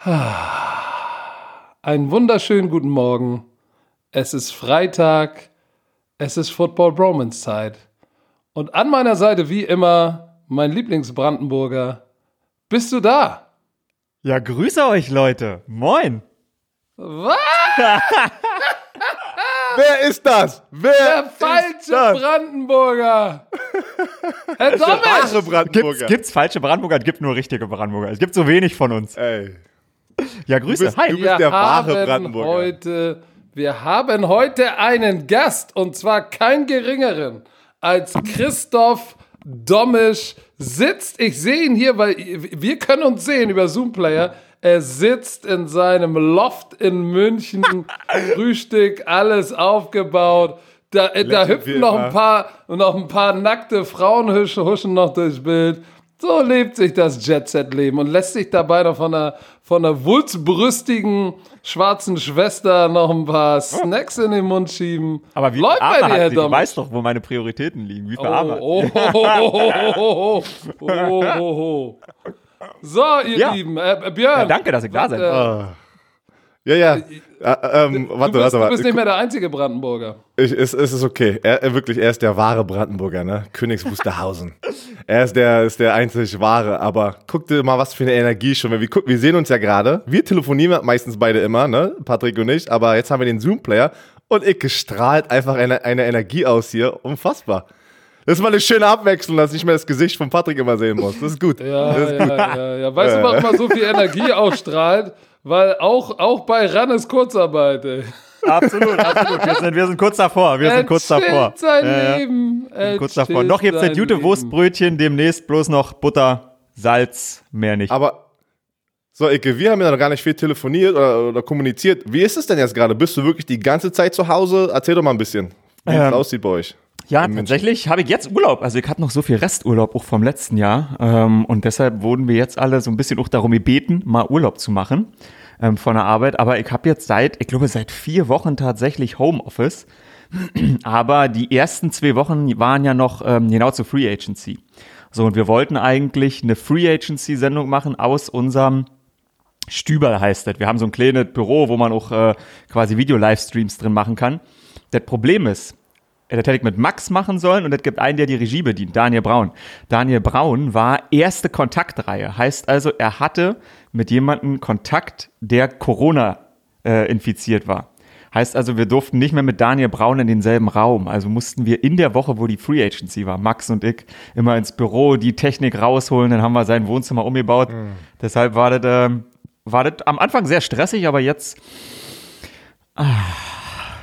Einen wunderschönen guten Morgen. Es ist Freitag. Es ist Football Bromance Zeit. Und an meiner Seite wie immer mein Lieblingsbrandenburger. Bist du da? Ja, grüße euch, Leute. Moin. Was? Wer ist das? Wer Der falsche das? Brandenburger. Herr Der wahre. Brandenburger. Gibt's, gibt's falsche Brandenburger? Es gibt nur richtige Brandenburger. Es gibt so wenig von uns. Ey, Ja, Grüße. bist- Hi. du bist- Wir der wahre haben Brandenburger. heute, wir haben heute einen Gast und zwar keinen geringeren als Christoph Dommisch sitzt. Ich sehe ihn hier, weil wir können uns sehen über Zoom Player. Er sitzt in seinem Loft in München, Frühstück, alles aufgebaut. Da, äh, da hüpfen noch ein paar, noch ein paar nackte Frauen huschen, huschen noch durchs Bild. So lebt sich das Jet-Set-Leben und lässt sich dabei noch von einer, von einer wulzbrüstigen schwarzen Schwester noch ein paar Snacks in den Mund schieben. Aber wie Läuft bei dir, Herr Dom. Du weißt doch, wo meine Prioritäten liegen. Wie viel oh, Arme. Oh, oh, oh, oh, oh, oh, oh, oh. So, ihr ja. Lieben. Äh, Björn. Ja, danke, dass ihr da seid. Äh, ja, ja. Äh, ähm, Du warte, bist, warte, du bist nicht warte. mehr der einzige Brandenburger. Ich, es, es ist okay. Er, er wirklich, er ist der wahre Brandenburger, ne? Königs Wusterhausen. er ist der, ist der einzig wahre. Aber guck dir mal, was für eine Energie schon. Wir, wir sehen uns ja gerade. Wir telefonieren meistens beide immer, ne? Patrick und ich. Aber jetzt haben wir den Zoom-Player und ich gestrahlt einfach eine, eine Energie aus hier. Unfassbar. Das ist mal eine schöne Abwechslung, dass ich nicht mehr das Gesicht von Patrick immer sehen muss. Das ist gut. Ja, ist ja, gut. ja, ja. Weißt du, warum man so viel Energie ausstrahlt? Weil auch, auch bei RAN ist Kurzarbeit, ey. Absolut, absolut. Wir sind, wir sind kurz davor. Wir Er sind kurz davor. sein Ja, ja. Leben. Er Kurz davor. Noch das gute Leben. Wurstbrötchen, demnächst bloß noch Butter, Salz, mehr nicht. Aber so, Icke, wir haben ja noch gar nicht viel telefoniert oder, oder kommuniziert. Wie ist es denn jetzt gerade? Bist du wirklich die ganze Zeit zu Hause? Erzähl doch mal ein bisschen, wie es Ähm, aussieht bei euch. Ja, tatsächlich habe ich jetzt Urlaub. Also ich hatte noch so viel Resturlaub auch vom letzten Jahr. Ähm, und deshalb wurden wir jetzt alle so ein bisschen auch darum gebeten, mal Urlaub zu machen ähm, von der Arbeit. Aber ich habe jetzt seit, ich glaube, seit vier Wochen tatsächlich Homeoffice. Aber die ersten zwei Wochen waren ja noch ähm, genau zur Free Agency. So, und wir wollten eigentlich eine Free Agency-Sendung machen aus unserem Stüberl heißt das. Wir haben so ein kleines Büro, wo man auch äh, quasi Video-Livestreams drin machen kann. Das Problem ist, das hätte ich mit Max machen sollen und es gibt einen, der die Regie bedient, Daniel Braun. Daniel Braun war erste Kontaktreihe. Heißt also, er hatte mit jemandem Kontakt, der Corona äh, infiziert war. Heißt also, wir durften nicht mehr mit Daniel Braun in denselben Raum. Also mussten wir in der Woche, wo die Free Agency war, Max und ich, immer ins Büro die Technik rausholen. Dann haben wir sein Wohnzimmer umgebaut. Deshalb war das, ähm, war das am Anfang sehr stressig, aber jetzt ah,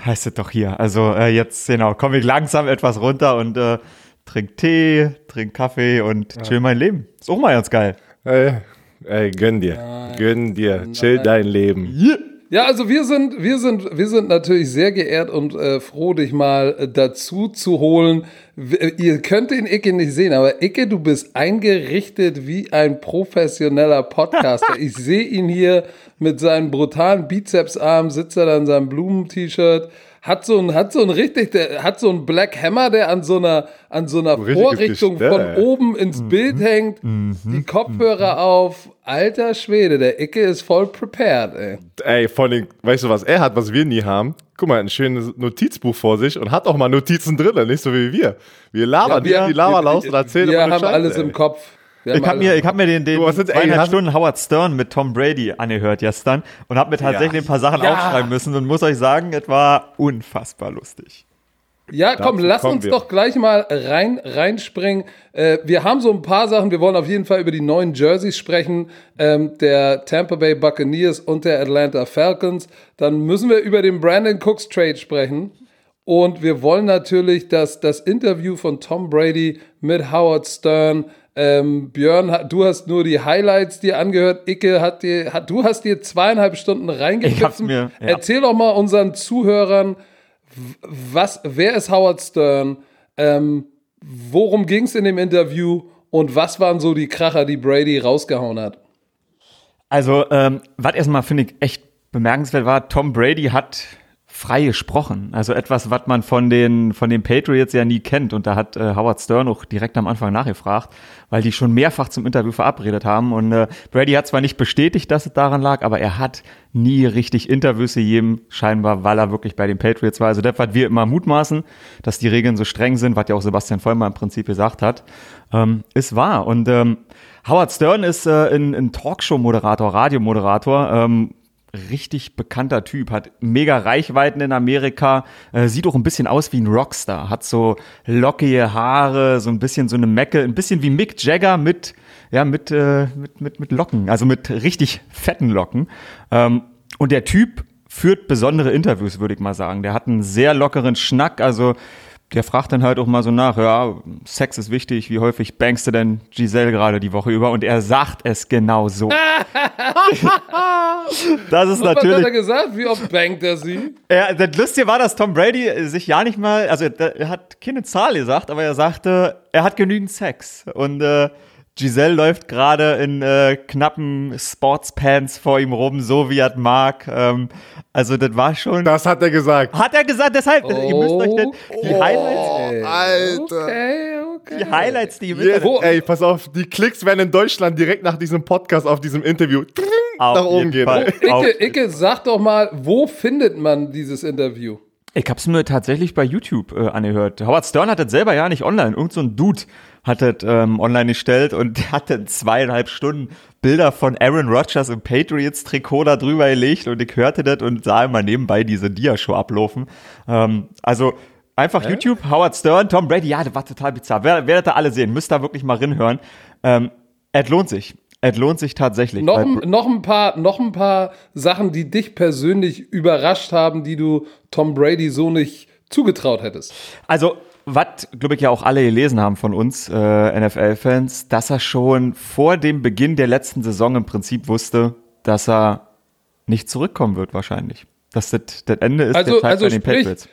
heißt es doch hier. Also äh, jetzt, genau, komme ich langsam etwas runter und äh, trink Tee, trink Kaffee und chill mein Leben. Ist auch mal ganz geil. Ey, ey gönn dir. Gönn dir. Chill dein Leben. Ja, also wir sind, wir sind, wir sind natürlich sehr geehrt und äh, froh, dich mal äh, dazu zu holen. Ihr könnt den Icke nicht sehen, aber Icke, du bist eingerichtet wie ein professioneller Podcaster. ich sehe ihn hier mit seinen brutalen Bizepsarmen, sitzt er da in seinem Blumen-T-Shirt. Hat so ein, hat so ein richtig, der, hat so ein Black Hammer, der an so einer, an so einer richtiges Vorrichtung von oben ins Bild hängt, die Kopfhörer auf. Alter Schwede, der Icke ist voll prepared, ey. Ey, vor allem, weißt du, was er hat, was wir nie haben? Guck mal, ein schönes Notizbuch vor sich und hat auch mal Notizen drin, nicht so wie wir. Wir labern Ja, wir- die Labern aus und erzählen Wir haben Scheiße, alles ey. im Kopf. Ich habe mir, ich hab mir den, den ey, zweieinhalb Stunden Howard Stern mit Tom Brady angehört gestern und habe mir tatsächlich ein paar Sachen Ja. aufschreiben müssen und muss euch sagen, es war unfassbar lustig. Ja, komm, Dazu lass kommen uns wir. doch gleich mal rein, reinspringen. Äh, wir haben so ein paar Sachen. Wir wollen auf jeden Fall über die neuen Jerseys sprechen, ähm, der Tampa Bay Buccaneers und der Atlanta Falcons. Dann müssen wir über den Brandon Cooks Trade sprechen. Und wir wollen natürlich das, das Interview von Tom Brady mit Howard Stern. Ähm, Björn, du hast nur die Highlights dir angehört. Icke hat dir, hat, du hast dir zweieinhalb Stunden mir- ja. Erzähl doch mal unseren Zuhörern, was, wer ist Howard Stern? Ähm, worum ging es in dem Interview? Und was waren so die Kracher, die Brady rausgehauen hat? Also, ähm, was erstmal finde ich echt bemerkenswert war, Tom Brady hat frei gesprochen. Also etwas, was man von den, von den Patriots ja nie kennt. Und da hat äh, Howard Stern auch direkt am Anfang nachgefragt, weil die schon mehrfach zum Interview verabredet haben. Und äh, Brady hat zwar nicht bestätigt, dass es daran lag, aber er hat nie richtig Interviews gegeben, scheinbar, weil er wirklich bei den Patriots war. Also das, was wir immer mutmaßen, dass die Regeln so streng sind, was ja auch Sebastian Vollmer im Prinzip gesagt hat, ähm, ist wahr. Und ähm, Howard Stern ist äh, ein, ein Talkshow-Moderator, Radiomoderator, ähm, richtig bekannter Typ, hat mega Reichweiten in Amerika, äh, sieht auch ein bisschen aus wie ein Rockstar, hat so lockige Haare, so ein bisschen so eine Mecke, ein bisschen wie Mick Jagger mit, ja, mit, äh, mit, mit, mit Locken, also mit richtig fetten Locken. Ähm, und der Typ führt besondere Interviews, würde ich mal sagen. Der hat einen sehr lockeren Schnack, also der fragt dann halt auch mal so nach, ja, Sex ist wichtig, wie häufig bankst du denn Giselle gerade die Woche über? Und er sagt es genau so. das ist Was natürlich. hat er gesagt? Wie oft bankt er sie? Ja, das Lustige war, dass Tom Brady sich ja nicht mal, also er hat keine Zahl gesagt, aber er sagte, er hat genügend Sex. Und äh, Giselle läuft gerade in äh, knappen Sportspants vor ihm rum, so wie er mag. Ähm, also das war schon. Das hat er gesagt. Hat er gesagt, deshalb, ihr müsst euch denn, die Highlights, Okay. Alter. Okay, okay. die Highlights, die im Yeah, Internet ey, pass auf, die Klicks werden in Deutschland direkt nach diesem Podcast auf diesem Interview Auf nach oben gehen. Auf- Icke, Icke, sag doch mal, wo findet man dieses Interview? Ich hab's mir tatsächlich bei YouTube äh, angehört. Howard Stern hat das selber ja nicht online. Irgend so ein Dude hat das ähm, online gestellt und hatte in zweieinhalb Stunden Bilder von Aaron Rodgers im Patriots-Trikot da drüber gelegt und ich hörte das und sah immer nebenbei diese Dia-Show ablaufen. Ähm, also einfach YouTube, Howard Stern, Tom Brady, ja, das war total bizarr. Wer, werdet ihr alle sehen, müsst da wirklich mal rinhören. Ähm, es lohnt sich. Es lohnt sich tatsächlich. Noch, noch, ein paar, noch ein paar Sachen, die dich persönlich überrascht haben, die du Tom Brady so nicht zugetraut hättest. Also, was, glaube ich, ja auch alle gelesen haben von uns, äh, NFL-Fans, dass er schon vor dem Beginn der letzten Saison im Prinzip wusste, dass er nicht zurückkommen wird, wahrscheinlich. Dass das das Ende ist Also- der Zeit also bei den sprich- Patriots.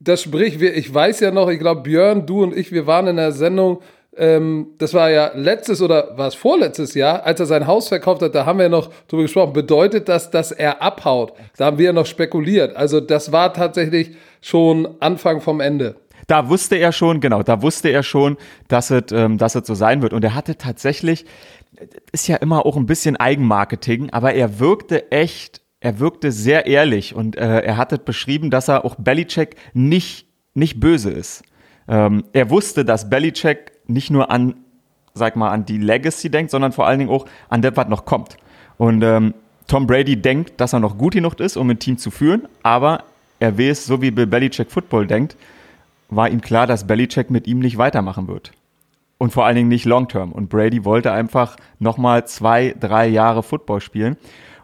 Das sprich, wir, ich weiß ja noch, ich glaube, Björn, du und ich, wir waren in der Sendung, ähm, das war ja letztes oder war es vorletztes Jahr, als er sein Haus verkauft hat, da haben wir noch drüber gesprochen. Bedeutet das, dass er abhaut? Da haben wir ja noch spekuliert. Also, das war tatsächlich schon Anfang vom Ende. Da wusste er schon, genau, da wusste er schon, dass es, ähm, dass es so sein wird. Und er hatte tatsächlich, ist ja immer auch ein bisschen Eigenmarketing, aber er wirkte echt, er wirkte sehr ehrlich und äh, er hatte beschrieben, dass er auch Belichick nicht, nicht böse ist. Ähm, er wusste, dass Belichick nicht nur an, sag mal, an die Legacy denkt, sondern vor allen Dingen auch an das, was noch kommt. Und ähm, Tom Brady denkt, dass er noch gut genug ist, um ein Team zu führen, aber er weiß, so wie Bill Belichick Football denkt, war ihm klar, dass Belichick mit ihm nicht weitermachen wird. Und vor allen Dingen nicht long-term. Und Brady wollte einfach nochmal zwei, drei Jahre Football spielen.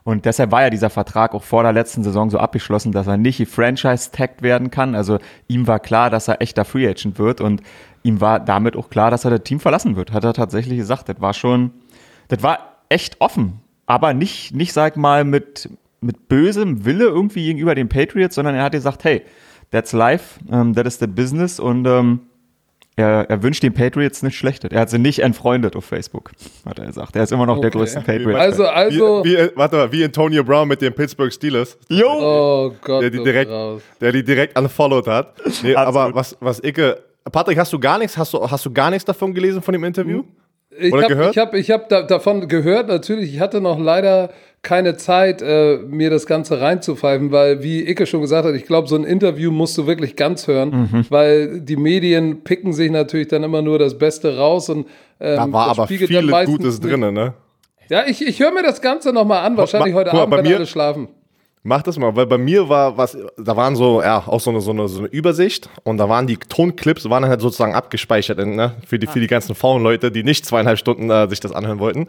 Und deshalb war ja dieser Vertrag auch vor der letzten Saison so abgeschlossen, dass er nicht franchise-tagged werden kann. Also ihm war klar, dass er echter Free Agent wird. Und ihm war damit auch klar, dass er das Team verlassen wird. Hat er tatsächlich gesagt. Das war schon, das war echt offen. Aber nicht, nicht sag mal, mit, mit bösem Wille irgendwie gegenüber den Patriots, sondern er hat gesagt, hey, that's life, um, that is the business und ähm, er, er wünscht den Patriots nicht Schlechtes. Er hat sie nicht entfreundet auf Facebook, hat er gesagt. Er ist immer noch der Okay. größte Patriot. Also, also, Wie, wie, warte mal, wie Antonio Brown mit den Pittsburgh Steelers, Jo! oh Gott, der die direkt, der die direkt unfollowed hat. Nee, aber was, was Icke, Patrick, hast du gar nichts, hast du, hast du gar nichts davon gelesen von dem Interview? Ich Oder habe gehört? ich hab, ich hab da, davon gehört, natürlich. Ich hatte noch leider keine Zeit, äh, mir das Ganze reinzupfeifen, weil, wie Icke schon gesagt hat, ich glaube, so ein Interview musst du wirklich ganz hören, Mhm. weil die Medien picken sich natürlich dann immer nur das Beste raus und ähm, Da war aber dann viel Gutes drin, ne? Ja, ich, ich höre mir das Ganze nochmal an, wahrscheinlich heute guck Abend, wenn mir- alle schlafen. Mach das mal, weil bei mir war was, da waren so, ja, auch so eine, so eine, so eine Übersicht und da waren die Tonclips, waren halt sozusagen abgespeichert, ne, für die, für die ganzen faulen Leute, die nicht zweieinhalb Stunden äh, sich das anhören wollten.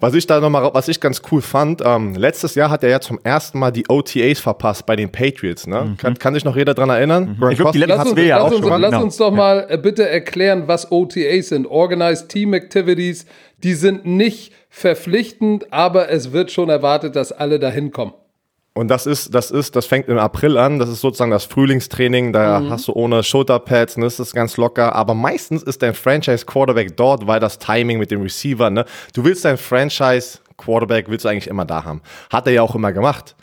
Was ich da nochmal, was ich ganz cool fand, ähm, letztes Jahr hat er ja zum ersten Mal die OTAs verpasst bei den Patriots, ne? Kann, kann sich noch jeder dran erinnern? Ich glaub, die letzten Lass hat's uns, wir ja lass auch uns, schon. lass Genau. uns doch mal äh, bitte erklären, was OTAs sind. Organized Team Activities. Die sind nicht verpflichtend, aber es wird schon erwartet, dass alle dahin kommen. Und das ist, das ist, das fängt im April an. Das ist sozusagen das Frühlingstraining. Da hast du ohne Shoulderpads, ne, das ist ganz locker. Aber meistens ist dein Franchise Quarterback dort, weil das Timing mit dem Receiver, ne, du willst dein Franchise Quarterback willst du eigentlich immer da haben. Hat er ja auch immer gemacht.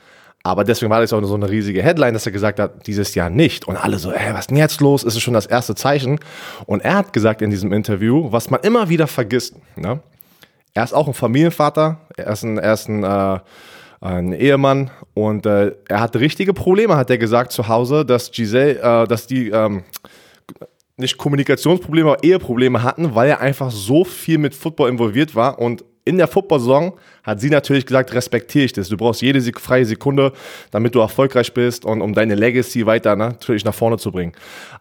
Aber deswegen war das auch so eine riesige Headline, dass er gesagt hat, dieses Jahr nicht. Und alle so, ey, was ist denn jetzt los? Ist es schon das erste Zeichen? Und er hat gesagt in diesem Interview, was man immer wieder vergisst. Ne? Er ist auch ein Familienvater, er ist ein, er ist ein, äh, ein Ehemann und äh, er hat richtige Probleme, hat er gesagt, zu Hause, dass Giselle, äh, dass die ähm, nicht Kommunikationsprobleme, aber Eheprobleme hatten, weil er einfach so viel mit Football involviert war und in der Football-Saison hat sie natürlich gesagt, respektiere ich das. Du brauchst jede freie Sekunde, damit du erfolgreich bist und um deine Legacy weiter ne, natürlich nach vorne zu bringen.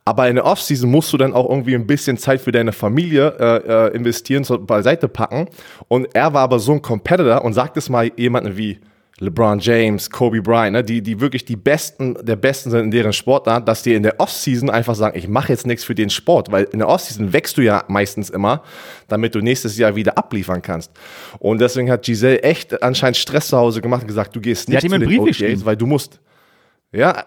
Aber in der Offseason musst du dann auch irgendwie ein bisschen Zeit für deine Familie äh, äh, investieren, so beiseite packen. Und er war aber so ein Competitor und sagt es mal jemanden wie LeBron James, Kobe Bryant, ne, die, die wirklich die Besten der Besten sind in deren Sportart, dass die in der Offseason einfach sagen, ich mache jetzt nichts für den Sport, weil in der Offseason wächst du ja meistens immer, damit du nächstes Jahr wieder abliefern kannst. Und deswegen hat Giselle echt anscheinend Stress zu Hause gemacht und gesagt, du gehst nicht zu den Brief OTAs, weil du musst. Ja,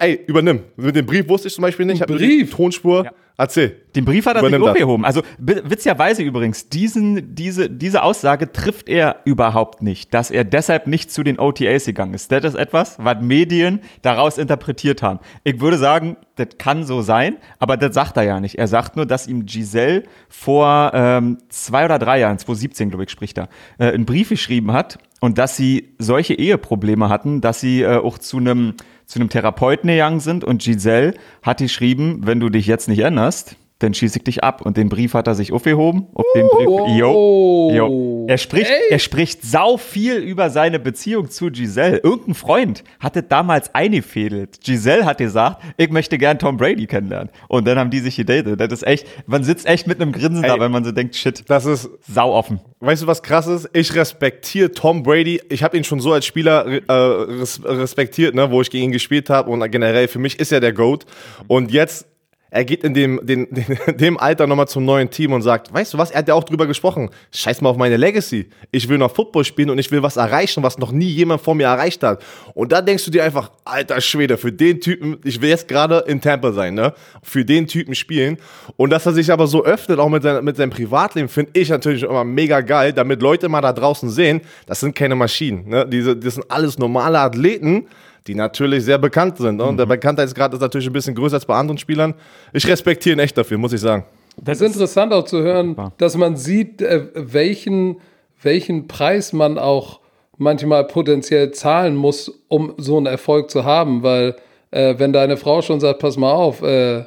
ey, übernimm. Mit dem Brief wusste ich zum Beispiel nicht. Brief? Tonspur. Ja. Erzähl. Den Brief hat er sich Übernimm das. aufgehoben. Also witzigerweise übrigens, diesen, diese, diese Aussage trifft er überhaupt nicht, dass er deshalb nicht zu den OTAs gegangen ist. Das ist etwas, was Medien daraus interpretiert haben. Ich würde sagen, das kann so sein, aber das sagt er ja nicht. Er sagt nur, dass ihm Giselle vor ähm, zwei oder drei Jahren, 2017 glaube ich, spricht er, äh, einen Brief geschrieben hat und dass sie solche Eheprobleme hatten, dass sie äh, auch zu einem zu einem Therapeuten gegangen sind. Und Giselle hat geschrieben, wenn du dich jetzt nicht änderst, dann schieße ich dich ab. Und den Brief hat er sich aufgehoben. Auf den Brief. Jo, jo. Er spricht, Ey. er spricht sau viel über seine Beziehung zu Giselle. Irgendein Freund hatte damals eingefädelt. Giselle hat gesagt, ich möchte gern Tom Brady kennenlernen. Und dann haben die sich gedatet. Das ist echt, man sitzt echt mit einem Grinsen da, Ey. wenn man so denkt, shit, Das ist, sau offen. weißt du, was krass ist? Ich respektiere Tom Brady. Ich habe ihn schon so als Spieler äh, res respektiert, ne, wo ich gegen ihn gespielt habe. Und generell, für mich ist er der GOAT. Und jetzt, er geht in dem, den, den, dem Alter nochmal zum neuen Team und sagt, weißt du was, er hat ja auch drüber gesprochen, scheiß mal auf meine Legacy. Ich will noch Football spielen und ich will was erreichen, was noch nie jemand vor mir erreicht hat. Und da denkst du dir einfach, alter Schwede, für den Typen, ich will jetzt gerade in Tampa sein, ne? Für den Typen spielen. Und dass er sich aber so öffnet, auch mit, sein, mit seinem Privatleben, finde ich natürlich immer mega geil, damit Leute mal da draußen sehen, das sind keine Maschinen. Ne? Diese, das sind alles normale Athleten, die natürlich sehr bekannt sind. Ne? Und der Bekanntheitsgrad ist natürlich ein bisschen größer als bei anderen Spielern. Ich respektiere ihn echt dafür, muss ich sagen. Das ist interessant auch zu hören, dass man sieht, äh, welchen, welchen Preis man auch manchmal potenziell zahlen muss, um so einen Erfolg zu haben. Weil äh, wenn deine Frau schon sagt, pass mal auf, äh, äh,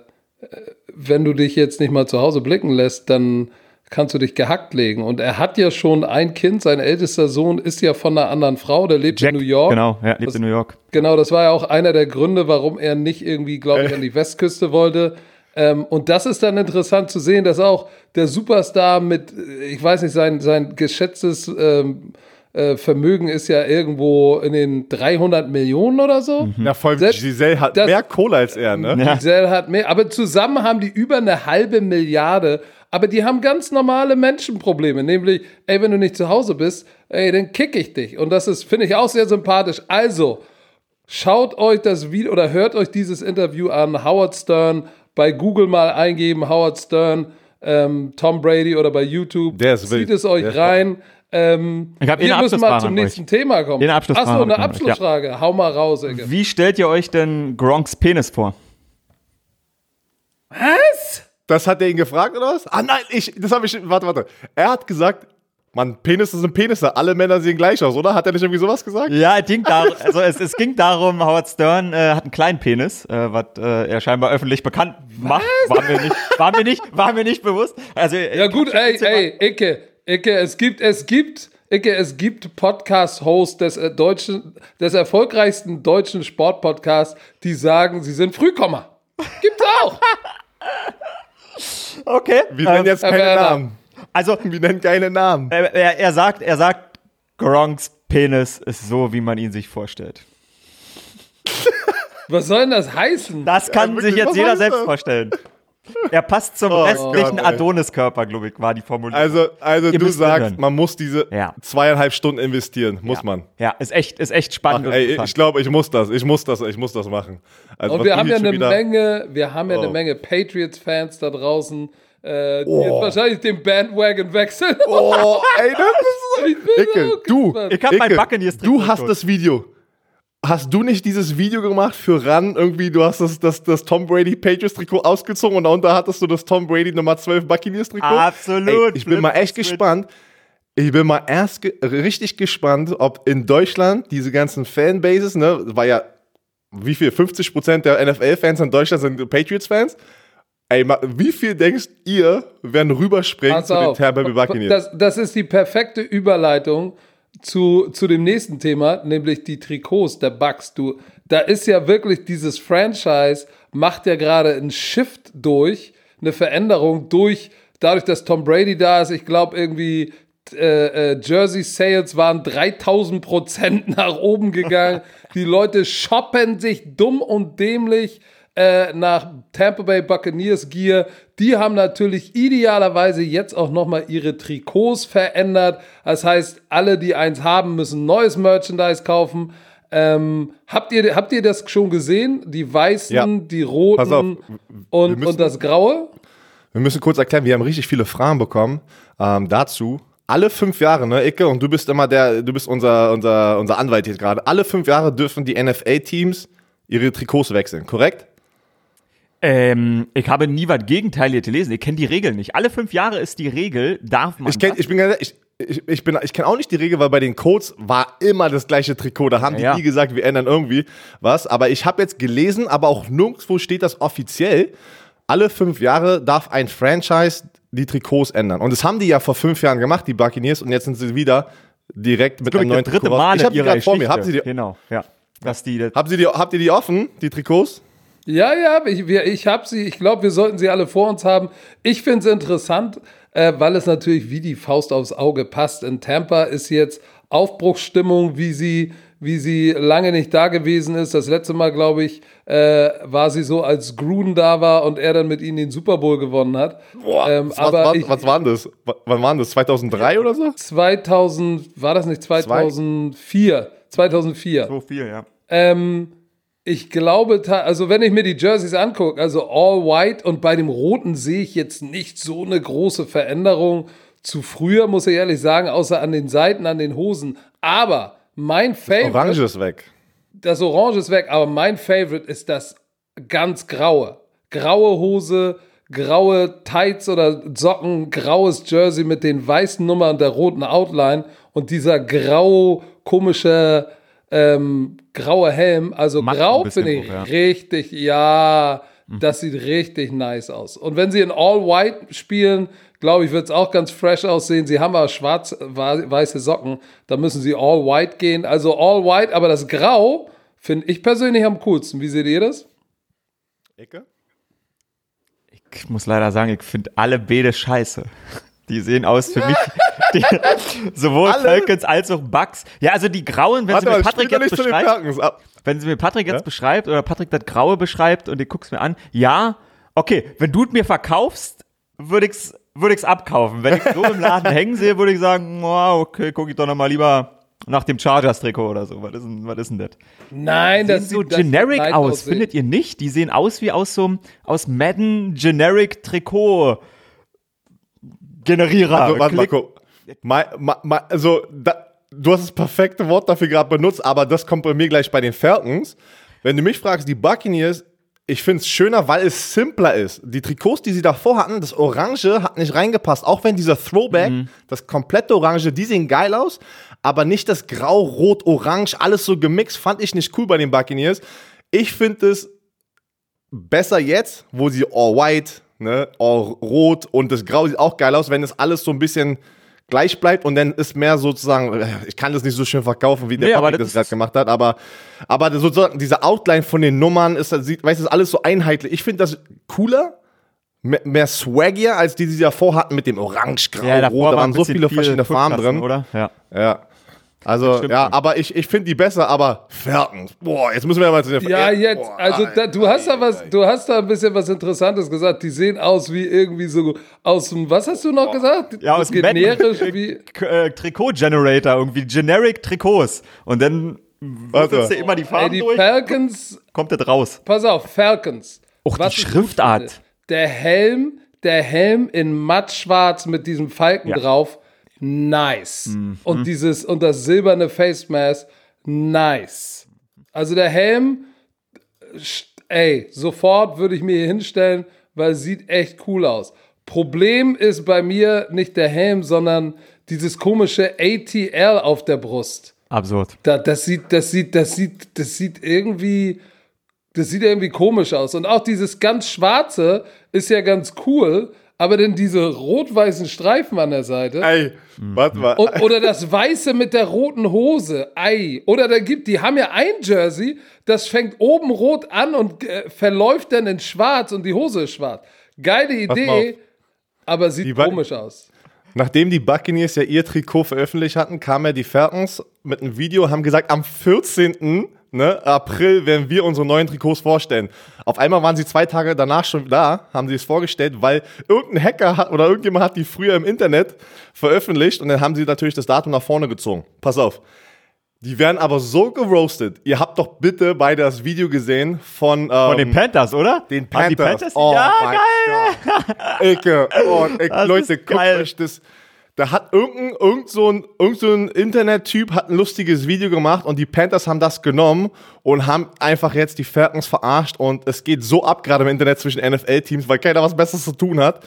wenn du dich jetzt nicht mal zu Hause blicken lässt, dann kannst du dich gehackt legen. Und er hat ja schon ein Kind, sein ältester Sohn ist ja von einer anderen Frau, der lebt Jack, in New York. Genau, ja, lebt Was- in New York. Genau, das war ja auch einer der Gründe, warum er nicht irgendwie, glaube ich, an die Westküste wollte. Ähm, und das ist dann interessant zu sehen, dass auch der Superstar mit, äh, ich weiß nicht, sein, sein geschätztes ähm, äh, Vermögen ist ja irgendwo in den 300 Millionen oder so. Ja, voll, Selbst Giselle hat das- mehr Kohle als er, ne? Ja. Giselle hat mehr, aber zusammen haben die über eine halbe Milliarde. Aber die haben ganz normale Menschenprobleme, nämlich, ey, wenn du nicht zu Hause bist, ey, dann kick ich dich. Und das ist, finde ich, auch sehr sympathisch. Also, schaut euch das Video oder hört euch dieses Interview an. Howard Stern bei Google mal eingeben, Howard Stern, ähm, Tom Brady oder bei YouTube. Der ist Zieht wild. es euch rein. Ähm, Ich hab eh wir eine müssen mal Abschlussfrage zum nächsten Thema kommen. Eine Abschlussfrage Achso, eine euch, ja. Abschlussfrage. Hau mal raus, Ecke. Wie stellt ihr euch denn Gronks Penis vor? Was? Das hat er ihn gefragt oder was? Ah nein, ich, das habe ich, warte, warte. Er hat gesagt, Mann, Penisse sind Penisse, alle Männer sehen gleich aus, oder? Hat er nicht irgendwie sowas gesagt? Ja, es ging, dar also es, es ging darum, Howard Stern äh, hat einen kleinen Penis, äh, was äh, er scheinbar öffentlich bekannt macht. War mir nicht, war mir nicht, war mir nicht bewusst. Also, Ja gut, ey, ey, Icke, Icke, es gibt, es gibt, Icke, es gibt Podcast-Hosts des äh, deutschen, des erfolgreichsten deutschen Sportpodcasts, die sagen, sie sind Frühkommer. Gibt's auch. Okay. Wir nennen ähm, jetzt keine Werner. Namen. also, Wir nennen keine Namen. er, er, er sagt, er sagt, Gronks Penis ist so, wie man ihn sich vorstellt. Was soll denn das heißen? Das kann wirklich, sich jetzt jeder selbst vorstellen. Er passt zum Oh restlichen. Adoniskörper, glaube ich, war die Formulierung. Also, also Ihr du sagst, hören. man muss diese Ja. zweieinhalb Stunden investieren, muss ja. man. Ja, ist echt, ist echt Ach, spannend. und ey, ich glaube, ich muss das, ich muss das, ich muss das machen. Also, Und wir haben ja eine wieder- Menge, wir haben ja eine Oh. Menge Patriots-Fans da draußen, äh, die Oh. jetzt wahrscheinlich den Bandwagon wechseln. Oh, ey, das ist Ich bin Icke, so du. Ich hab mein Icke, Buccaneers du hast das Video. Hast du nicht dieses Video gemacht für RAN? Irgendwie, du hast das, das, das Tom Brady Patriots Trikot ausgezogen und darunter hattest du das Tom Brady Nummer 12 Buccaneers Trikot? Absolut. Ey, ich bin mal echt gespannt. Ich bin mal erst ge richtig gespannt, ob in Deutschland diese ganzen Fanbases, ne, war ja, wie viel? 50% der NFL-Fans in Deutschland sind Patriots-Fans. Ey, wie viel denkst ihr, werden rüberspringen Pass zu den. Tampa Bay Buccaneers? Das, das ist die perfekte Überleitung zu, zu dem nächsten Thema, nämlich die Trikots der Bucks. Du, da ist ja wirklich dieses Franchise, macht ja gerade einen Shift durch, eine Veränderung durch, dadurch, dass Tom Brady da ist. Ich glaube, irgendwie äh, äh, Jersey Sales waren 3000 Prozent nach oben gegangen. Die Leute shoppen sich dumm und dämlich äh, nach Tampa Bay Buccaneers Gear. Die haben natürlich idealerweise jetzt auch nochmal ihre Trikots verändert. Das heißt, alle, die eins haben, müssen neues Merchandise kaufen. Ähm, habt, ihr, habt ihr das schon gesehen? Die weißen, Ja. die auf, roten wir und, müssen- und das graue? Wir müssen kurz erklären, wir haben richtig viele Fragen bekommen ähm, dazu. Alle fünf Jahre, ne, Icke, und du bist immer der, du bist unser, unser, unser Anwalt hier gerade. Alle fünf Jahre dürfen die NFL-Teams ihre Trikots wechseln, korrekt? Ähm, ich habe nie was Gegenteiliges gelesen. Ich kenne die Regeln nicht. Alle fünf Jahre ist die Regel, darf man. Ich kenn, ich bin ganz ehrlich, ich, ich, bin, ich kenne auch nicht die Regel, weil bei den Codes war immer das gleiche Trikot. Da haben die Ja. nie gesagt, wir ändern irgendwie was. Aber ich habe jetzt gelesen, aber auch nirgendwo steht das offiziell. Alle fünf Jahre darf ein Franchise die Trikots ändern. Und das haben die ja vor fünf Jahren gemacht, die Buccaneers, und jetzt sind sie wieder direkt mit einem neuen dritte Trikot. Mal Ich habe die gerade vor mir. Haben Sie die, Genau, ja. Dass die, das, haben Sie die, habt ihr die offen, die Trikots? Ja, ja, ich, wir- ich habe sie. Ich glaube, wir sollten sie alle vor uns haben. Ich finde es interessant, äh, weil es natürlich wie die Faust aufs Auge passt. In Tampa ist jetzt Aufbruchsstimmung, wie sie, wie sie lange nicht da gewesen ist. Das letzte Mal, glaube ich, äh, war sie so, als Gruden da war und er dann mit ihnen den Super Bowl gewonnen hat. Ähm, was, aber war, ich, was war denn das? Wann waren das? 2003 oder so? 2000, war das nicht 2004? 2004. so viel, ja. Ähm, ich glaube, also wenn ich mir die Jerseys angucke, also all white und bei dem roten sehe ich jetzt nicht so eine große Veränderung zu früher, muss ich ehrlich sagen, außer an den Seiten, an den Hosen. Aber mein Favorite, Orange ist weg. das Orange ist weg, aber mein Favorite ist das ganz graue. Graue Hose, graue Tights oder Socken, graues Jersey mit den weißen Nummern und der roten Outline und dieser grau komische ähm, graue Helm. Also Macht grau finde ich ja. richtig, ja, das sieht richtig nice aus. Und wenn sie in All White spielen, glaube ich, wird es auch ganz fresh aussehen. Sie haben aber schwarz-weiße Socken, da müssen sie All White gehen. Also All White, aber das Grau finde ich persönlich am coolsten. Wie seht ihr das? Ecke? Ich muss leider sagen, ich finde alle Bede scheiße. Die sehen aus für mich, die, sowohl Alle? Falcons als auch Bucks. Ja, also die grauen, wenn Warte sie mir Patrick jetzt beschreibt, ab. wenn sie mir Patrick jetzt Ja? beschreibt oder Patrick das Graue beschreibt und ich guck's mir an, ja, okay, wenn du es mir verkaufst, würde ich's, würde ich's abkaufen. Wenn ich so im Laden hängen sehe, würde ich sagen, okay, guck ich doch noch mal lieber nach dem Chargers-Trikot oder so. Was ist denn, was ist denn das? Nein, Sehen das so sieht das generic aus, aussehen. findet ihr nicht? Die sehen aus wie aus so einem, aus Madden Generic Trikot Generierer. Also, warte guck. Mal, mal, mal, also, da, du hast das perfekte Wort dafür gerade benutzt, aber das kommt bei mir gleich bei den Falcons. Wenn du mich fragst, die Buccaneers, ich finde es schöner, weil es simpler ist. Die Trikots, die sie davor hatten, das Orange hat nicht reingepasst. Auch wenn dieser Throwback, Mhm. das komplette Orange, die sehen geil aus, aber nicht das Grau, Rot, Orange, alles so gemixt, fand ich nicht cool bei den Buccaneers. Ich finde es besser jetzt, wo sie all white, ne, all rot und das Grau sieht auch geil aus, wenn es alles so ein bisschen gleich bleibt und dann ist mehr sozusagen, ich kann das nicht so schön verkaufen, wie der Nee, Patrick das das gerade gemacht hat, aber, aber sozusagen diese Outline von den Nummern ist, das sieht, weißt du, ist alles so einheitlich. Ich finde das cooler, mehr, mehr swaggier, als die, die sie davor hatten mit dem Orange, Grau, ja, Rot, da war waren so viele viel verschiedene Farben drin. oder? Ja. Ja. Also, ja, aber ich, ich finde die besser, aber Falcons. Boah, jetzt müssen wir mal zu den Ja, jetzt, Boah, also da, du hast da was, du hast da ein bisschen was Interessantes gesagt. Die sehen aus wie irgendwie so aus dem, was hast du noch gesagt? Ja, aus generisch wie. K äh, Trikot-Generator, irgendwie Generic Trikots. Und dann würfelst du immer die Ey, Farben die durch, Falcons, kommt das raus. pass auf, Falcons. Die Was gut Schriftart. finde, Der Helm, der Helm in mattschwarz mit diesem Falken Ja. Drauf, nice. Und dieses, und das silberne Face Mask, nice. Also der Helm, ey, sofort würde ich mir hier hinstellen, weil es sieht echt cool aus. Problem ist bei mir nicht der Helm, sondern dieses komische ATL auf der Brust. Absurd. Da, das sieht, das sieht, das sieht, das sieht irgendwie, das sieht irgendwie komisch aus. Und auch dieses ganz Schwarze ist ja ganz cool, aber dann diese rot-weißen Streifen an der Seite. Ey, warte mal. Und, oder das Weiße mit der roten Hose. Ei. Oder da gibt, die haben ja ein Jersey, das fängt oben rot an und äh, verläuft dann in schwarz und die Hose ist schwarz. Geile Idee, aber sieht Die komisch aus. Nachdem die Buccaneers ja ihr Trikot veröffentlicht hatten, kamen ja die Falcons mit einem Video, haben gesagt, am 14. Ne, April werden wir unsere neuen Trikots vorstellen. Auf einmal waren sie zwei Tage danach schon da, haben sie es vorgestellt, weil irgendein Hacker hat oder irgendjemand hat die früher im Internet veröffentlicht und dann haben sie natürlich das Datum nach vorne gezogen. Pass auf. Die werden aber so geroastet. Ihr habt doch bitte beide das Video gesehen von, ähm, Von den Panthers, oder? den Waren die Panthers. Panthers? Oh ja, geil. Ecke. Oh, Das Leute, guckt geil. euch das. Da hat irgendein, irgend so ein, irgend so ein Internet-Typ hat ein lustiges Video gemacht und die Panthers haben das genommen und haben einfach jetzt die Falcons verarscht und es geht so ab gerade im Internet zwischen NFL-Teams, weil keiner was Besseres zu tun hat.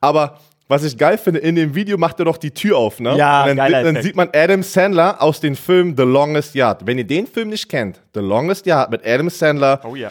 Aber was ich geil finde, in dem Video macht er doch die Tür auf, ne? Ja, und dann, dann sieht man Adam Sandler aus dem Film The Longest Yard. Wenn ihr den Film nicht kennt, The Longest Yard mit Adam Sandler, Oh ja.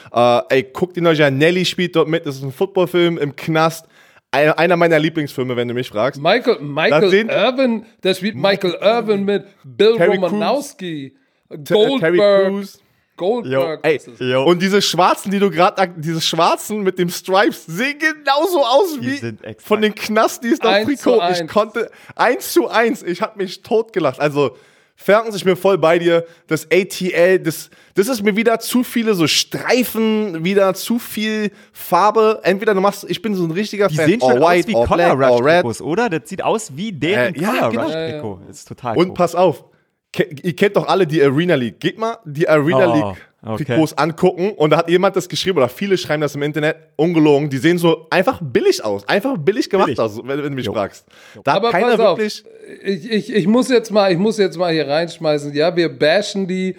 äh, ey, guckt ihn euch an. Nelly spielt dort mit. Das ist ein Footballfilm im Knast. Einer, einer meiner Lieblingsfilme, wenn du mich fragst. Michael, Michael sehen- Irvin, da spielt Michael Irvin mit Bill Terry Romanowski, T- äh, Terry Goldberg, Crews. Goldberg. Ey, ist es. Jo. und diese Schwarzen, die du gerade, diese Schwarzen mit dem Stripes, sehen genauso aus Die wie von den Knastis auf Eins Trikot. Ich konnte eins zu eins. Ich habe mich totgelacht. Also Falcons, ich bin voll bei dir. Das ATL, das, das ist mir wieder zu viele so Streifen, wieder zu viel Farbe. Entweder du machst, ich bin so ein richtiger Die Fan. sehen schon all aus white, wie all Collar black, Rush red. Trikots, oder? Das sieht aus wie deren Äh, ja, Collar genau. Rush. Trikot. Ist total Und cool. pass auf, ke- ihr kennt doch alle die Arena League. Geht mal die Arena Oh, League okay. Trikots angucken und da hat jemand das geschrieben oder viele schreiben das im Internet, ungelogen, die sehen so einfach billig aus, einfach billig gemacht Billig. aus, wenn, wenn du mich fragst. Da Aber keiner pass auf, wirklich ich, ich, ich muss jetzt mal, ich muss jetzt mal hier reinschmeißen. Ja, wir bashen die.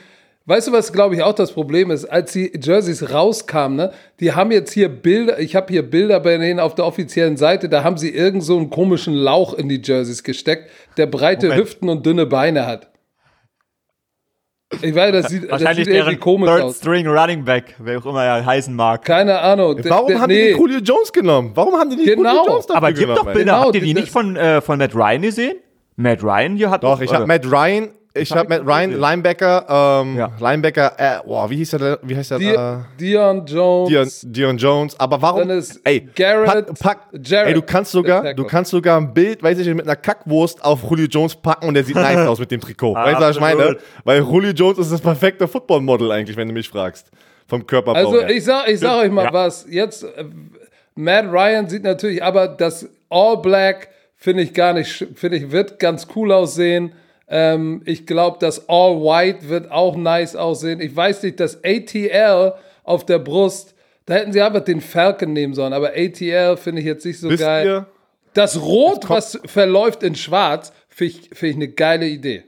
Weißt du, was glaube ich auch das Problem ist? Als die Jerseys rauskamen, ne, die haben jetzt hier Bilder, ich habe hier Bilder bei denen auf der offiziellen Seite, da haben sie irgend so einen komischen Lauch in die Jerseys gesteckt, der breite Moment. Hüften und dünne Beine hat. Ich weiß, das sieht, das Wahrscheinlich sieht irgendwie komisch Third aus. String Running Back, wer auch immer er heißen mag. Keine Ahnung. Warum D- haben nee. die nicht Julio Jones genommen? Warum haben die nicht Genau. Julio Jones dafür Aber gibt doch? Bilder, Genau, habt ihr die nicht von, äh, von Matt Ryan gesehen? Matt Ryan hier hat Doch, ich habe Matt Ryan, ich hab habe Matt Ryan, gesehen. Linebacker, ähm, Ja. Linebacker, äh, boah, wie hieß der, wie heißt der, Di äh, Dion Jones. Dion, Dion Jones, aber warum? Ey, Garrett- pack, pack, ey, du kannst sogar, du kannst sogar ein Bild, weiß ich nicht, mit einer Kackwurst auf Julio Jones packen und der sieht nice aus mit dem Trikot. weißt du, was ich meine? Absolut. Weil Julio Jones ist das perfekte Football-Model eigentlich, wenn du mich fragst. Vom Körperbau Also her. ich sag, ich sag euch mal Ja. was. Jetzt äh, Matt Ryan sieht natürlich, aber das All Black finde ich gar nicht, finde ich wird ganz cool aussehen. Ähm, ich glaube, das All White wird auch nice aussehen. Ich weiß nicht, das ATL auf der Brust, da hätten sie einfach den Falcon nehmen sollen, aber ATL finde ich jetzt nicht so Wisst geil. ihr, Das Rot, was verläuft in Schwarz, finde ich, find ich eine geile Idee.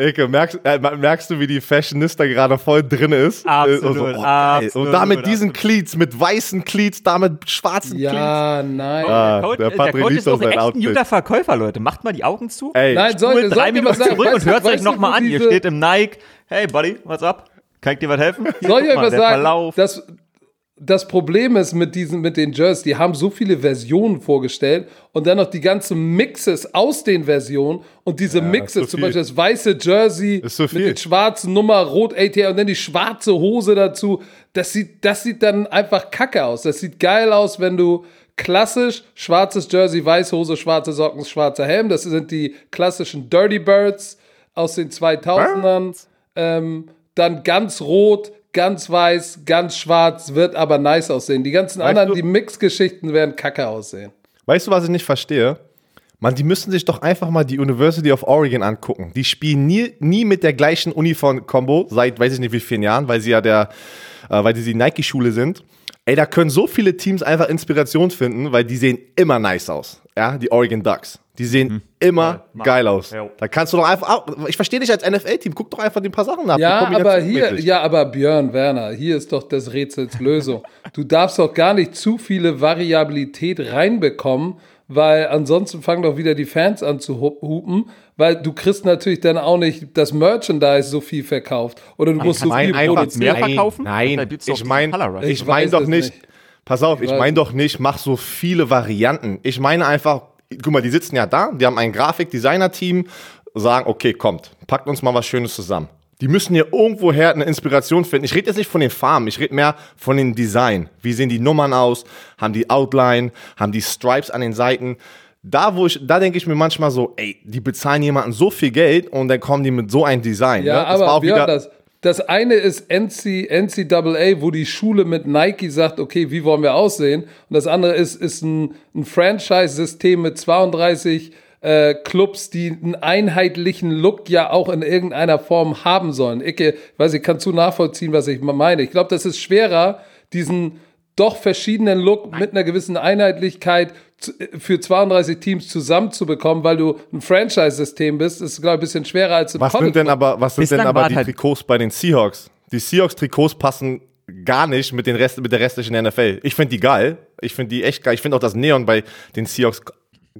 Eke, merkst, äh, merkst du, wie die Fashionista gerade voll drin ist? Absolut, Äh, so, oh, absolut, Und da mit diesen absolut. Cleats, mit weißen Cleats, da mit schwarzen Cleats. Ja, nein. Ah, der Coach, der der Patrick Coach liebt ist auch echt ein Outfit. guter Verkäufer, Leute. Macht mal die Augen zu. Ey, Nein, soll, soll drei Minuten was sagen? zurück und hört euch nochmal an. Ihr steht im Nike. Hey, Buddy, what's up? Kann ich dir was helfen? Hier, Soll ich euch was der sagen? Verlauf. Das, das Problem ist mit diesen, mit den Jerseys, die haben so viele Versionen vorgestellt und dann noch die ganzen Mixes aus den Versionen und diese Mixes, zu zum. Beispiel das weiße Jersey zu mit den schwarzen Nummer, rot ATR und dann die schwarze Hose dazu. Das sieht, das sieht dann einfach kacke aus. Das sieht geil aus, wenn du klassisch schwarzes Jersey, weiße Hose, schwarze Socken, schwarzer Helm. Das sind die klassischen Dirty Birds aus den 2000ern. Ähm, dann ganz rot, ganz weiß, ganz schwarz, wird aber nice aussehen. Die ganzen anderen, du- die Mix-Geschichten werden kacke aussehen. Weißt du, was ich nicht verstehe? Man, die müssen sich doch einfach mal die University of Oregon angucken. Die spielen nie, nie mit der gleichen Uniform-Combo seit weiß ich nicht wie vielen Jahren, weil sie ja der, äh, weil die die Nike-Schule sind. Ey, da können so viele Teams einfach Inspiration finden, weil die sehen immer nice aus. Ja, die Oregon Ducks. Die sehen immer Mann. geil aus. Ja. Da kannst du doch einfach, ich verstehe dich als NFL-Team, guck doch einfach die paar Sachen nach. Ja, aber hier, ja, aber Björn Werner, hier ist doch des Rätsels Lösung. Du darfst doch gar nicht zu viele Variabilität reinbekommen, weil ansonsten fangen doch wieder die Fans an zu hu- hupen, weil du kriegst natürlich dann auch nicht das Merchandise so viel verkauft oder du musst so Nein, viel produzieren. mehr verkaufen? Nein, doch ich meine, ich Ich meine doch nicht, nicht. pass auf, ich weiß meine doch nicht, mach so viele Varianten. Ich meine einfach, guck mal, die sitzen ja da, die haben ein Grafikdesigner-Team, sagen, okay, kommt, packt uns mal was Schönes zusammen. Die müssen hier irgendwoher eine Inspiration finden. Ich rede jetzt nicht von den Farben, ich rede mehr von dem Design. Wie sehen die Nummern aus? Haben die Outline? Haben die Stripes an den Seiten? Da, wo ich, da denke ich mir manchmal so, ey, die bezahlen jemanden so viel Geld und dann kommen die mit so einem Design. Ja, ne? Das war aber auch wieder, das, das eine ist NC, NCAA, wo die Schule mit Nike sagt, okay, wie wollen wir aussehen? Und das andere ist, ist ein, ein Franchise-System mit 32 äh, Clubs, die einen einheitlichen Look ja auch in irgendeiner Form haben sollen. Ich weiß, ich kann zu nachvollziehen, was ich meine. Ich glaube, das ist schwerer, diesen doch verschiedenen Look mit einer gewissen Einheitlichkeit für 32 Teams zusammenzubekommen, weil du ein Franchise-System bist, ist, glaube ich, ein bisschen schwerer als im Was sind denn aber, was sind Bislang denn aber die halt- Trikots bei den Seahawks? Die Seahawks-Trikots passen gar nicht mit, den Rest, mit der restlichen NFL. Ich finde die geil. Ich finde die echt geil. Ich finde auch das Neon bei den Seahawks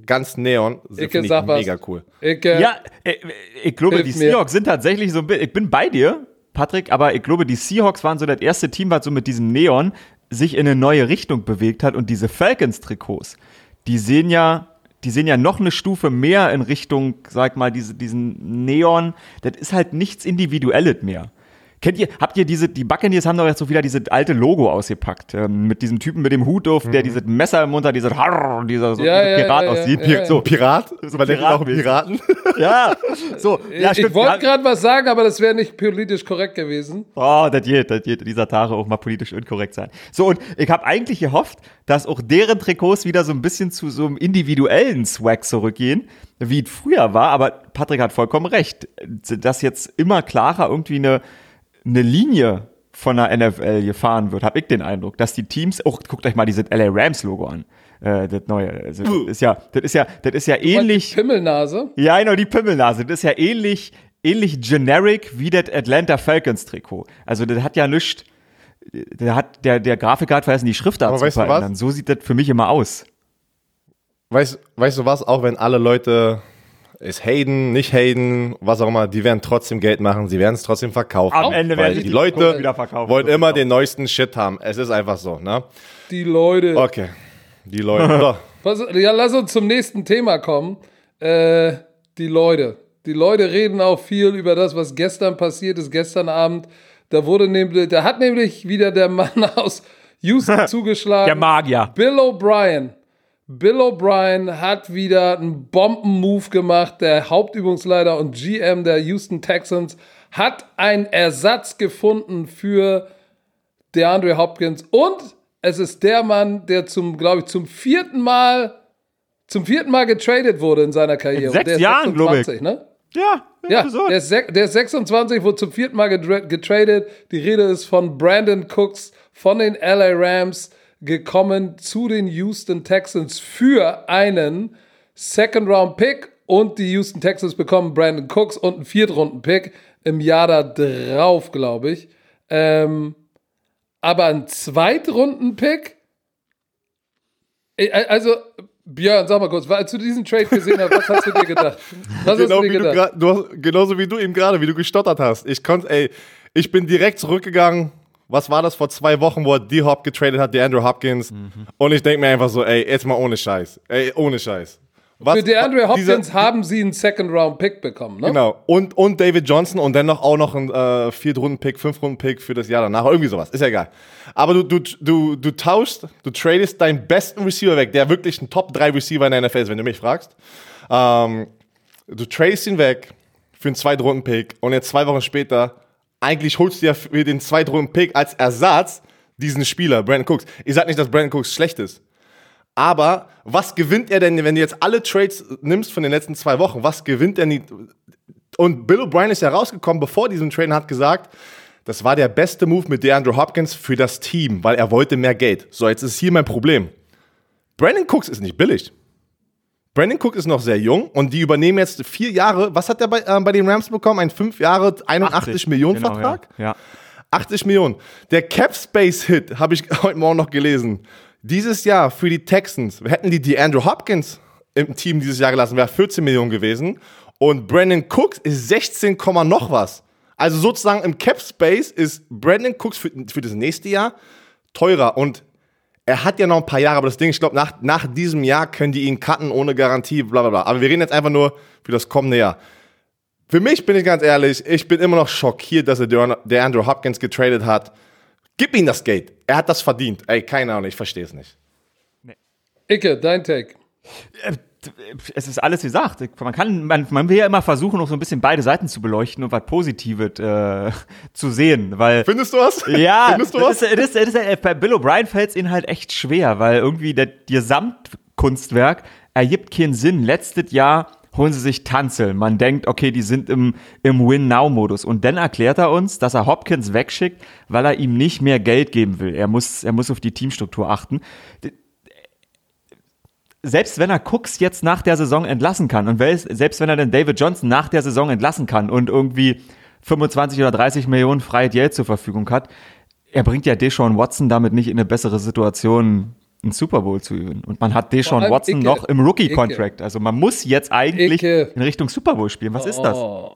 ganz neon. Ich sag ich was. mega cool. Ich, äh, Ja, äh, ich glaube, die mir. Seahawks sind tatsächlich so ein bisschen, ich bin bei dir, Patrick, aber ich glaube, die Seahawks waren so das erste Team, was so mit diesem Neon sich in eine neue Richtung bewegt hat und diese Falcons-Trikots, die sehen ja, die sehen ja noch eine Stufe mehr in Richtung, sag mal, diese, diesen Neon. Das ist halt nichts Individuelles mehr. Kennt ihr, habt ihr diese, die Buccaneers haben doch jetzt so wieder diese alte Logo ausgepackt, ähm, mit diesem Typen mit dem Hut auf, der dieses Messer im Mund hat, dieser, Harr, dieser so Ja, Pirat ja, ja, aussieht. ja, ja. So, Pirat? Man denkt auch. Piraten. Ja, so. Ja, ich stimmt. wollte ja. gerade was sagen, aber das wäre nicht politisch korrekt gewesen. Oh, das geht, das geht dieser Tage auch mal politisch inkorrekt sein. So, und ich habe eigentlich gehofft, dass auch deren Trikots wieder so ein bisschen zu so einem individuellen Swag zurückgehen, wie es früher war. Aber Patrick hat vollkommen recht, dass jetzt immer klarer irgendwie eine, eine Linie von der NFL gefahren wird, habe ich den Eindruck, dass die Teams, auch guckt euch mal dieses LA Rams Logo an, äh, das neue, also, das ist ja, das ist ja, das ist ja ähnlich. Pimmelnase. Ja, genau, die Pimmelnase. Das ist ja ähnlich, ähnlich generic wie das Atlanta Falcons Trikot. Also, das hat ja nichts. Der hat, der, der Grafiker hat vergessen, die Schriftart Aber zu weißt verändern. So sieht das für mich immer aus. Weißt, weißt du was? Auch wenn alle Leute ist Hayden, nicht Hayden, was auch immer, die werden trotzdem Geld machen, sie werden es trotzdem verkaufen. Am Ende werden sie die die Leute wieder verkaufen. wollen immer den neuesten Shit haben. Es ist einfach so, ne? Die Leute. Okay. Die Leute. So. Pass, ja, lass uns zum nächsten Thema kommen. Äh, die Leute. Die Leute reden auch viel über das, was gestern passiert ist, gestern Abend. Da wurde nämlich, da hat nämlich wieder der Mann aus Houston zugeschlagen. Der Magier. Bill O'Brien. Bill O'Brien hat wieder einen Bomben-Move gemacht. Der Hauptübungsleiter und GM der Houston Texans hat einen Ersatz gefunden für DeAndre Hopkins und es ist der Mann, der zum, glaube ich, zum vierten Mal zum vierten Mal getradet wurde in seiner Karriere. sechs Der ist Jahren, glaub ich. 26, ne? Ja, Ja, der ist, der ist 26, wurde zum vierten Mal getradet. Die Rede ist von Brandon Cooks von den LA Rams gekommen zu den Houston Texans für einen Second-Round-Pick und die Houston Texans bekommen Brandon Cooks und einen Viertrunden-Pick im Jahr da drauf, glaube ich. Ähm, aber ein Zweitrunden-Pick? Äh, Also, Björn, sag mal kurz, als du diesen Trade gesehen hast, was hast du dir gedacht? Was Genau hast du wie dir du, gedacht? gra- du hast, genauso wie du eben gerade, wie du gestottert hast. Ich konnte, ey, ich bin direkt zurückgegangen. Was war das vor zwei Wochen, wo er D-Hop getradet hat, die Andrew Hopkins? Mhm. Und ich denke mir einfach so, ey, jetzt mal ohne Scheiß. Ey, ohne Scheiß. Was, Für DeAndre wa- dieser- Hopkins haben sie einen Second-Round-Pick bekommen, ne? Genau. Und, und David Johnson und dann noch auch noch ein äh, Viertrunden-Pick, Fünftrunden-Pick für das Jahr danach. Irgendwie sowas. Ist ja egal. Aber du, du, du, du tauschst, du tradest deinen besten Receiver weg, der wirklich ein Top-3-Receiver in der NFL ist, wenn du mich fragst. Ähm, du tradest ihn weg für einen Zweitrunden-Pick und jetzt zwei Wochen später, eigentlich holst du ja für den Zweitrunden-Pick als Ersatz diesen Spieler, Brandon Cooks. Ich sag nicht, dass Brandon Cooks schlecht ist. Aber was gewinnt er denn, wenn du jetzt alle Trades nimmst von den letzten zwei Wochen? Was gewinnt er nicht? Und Bill O'Brien ist ja rausgekommen, bevor diesem Trade hat gesagt, das war der beste Move mit DeAndre Hopkins für das Team, weil er wollte mehr Geld. So, jetzt ist hier mein Problem. Brandon Cooks ist nicht billig. Brandon Cook ist noch sehr jung und die übernehmen jetzt vier Jahre. Was hat er bei, äh, bei den Rams bekommen? Ein fünf Jahre, 81 80, Millionen genau, Vertrag? Ja. ja. 80 Millionen. Der Cap Space Hit habe ich heute Morgen noch gelesen. Dieses Jahr für die Texans hätten die die Andrew Hopkins im Team dieses Jahr gelassen, wäre 14 Millionen gewesen. Und Brandon Cooks ist 16, Komma noch was. Also sozusagen im Cap Space ist Brandon Cooks für, für das nächste Jahr teurer. Und er hat ja noch ein paar Jahre, aber das Ding, ich glaube, nach, nach diesem Jahr können die ihn cutten ohne Garantie, bla bla bla. Aber wir reden jetzt einfach nur für das kommende Jahr. Für mich bin ich ganz ehrlich, ich bin immer noch schockiert, dass er der der Andrew Hopkins getradet hat. Gib ihm das Geld. Er hat das verdient. Ey, keine Ahnung, ich verstehe es nicht. Icke, dein Take. Es ist alles wie gesagt. Man kann, man, man will ja immer versuchen, noch so ein bisschen beide Seiten zu beleuchten und was Positives äh, zu sehen, weil. Findest du was? Ja, Findest du was? das ist, das ist, das ist, bei Bill O'Brien fällt es ihnen halt echt schwer, weil irgendwie der Gesamtkunstwerk ergibt keinen Sinn. Letztes Jahr holen sie sich Tanzel. Man denkt, okay, die sind im, im Win-Now-Modus. Und dann erklärt er uns, dass er Hopkins wegschickt, weil er ihm nicht mehr Geld geben will. Er muss, er muss auf die Teamstruktur achten selbst wenn er Cooks jetzt nach der Saison entlassen kann und selbst wenn er den David Johnson nach der Saison entlassen kann und irgendwie 25 oder 30 Millionen freies Geld zur Verfügung hat, er bringt ja Deshaun Watson damit nicht in eine bessere Situation, einen Super Bowl zu üben. Und man hat Deshaun Watson Icke, noch im Rookie-Contract. Also man muss jetzt eigentlich Icke. in Richtung Super Bowl spielen. Was ist das? Oh,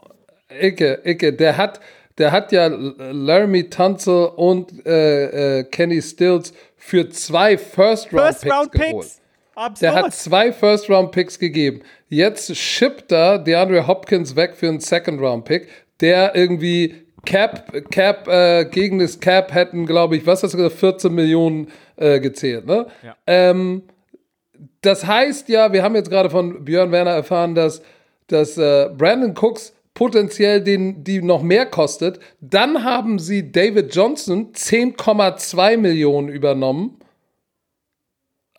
Icke, Icke, der hat, der hat ja Laramie Tunzel und äh, äh, Kenny Stills für zwei First-Round-Picks geholt. Der hat zwei First-Round-Picks gegeben. Jetzt shippt er DeAndre Hopkins weg für einen Second-Round-Pick, der irgendwie Cap, Cap, äh, gegen das Cap hätten, glaube ich, was hast du gesagt, 14 Millionen äh, gezählt, ne? Ja. Ähm, das heißt ja, wir haben jetzt gerade von Björn Werner erfahren, dass, dass äh, Brandon Cooks potenziell den, die noch mehr kostet. Dann haben sie David Johnson 10,2 Millionen übernommen.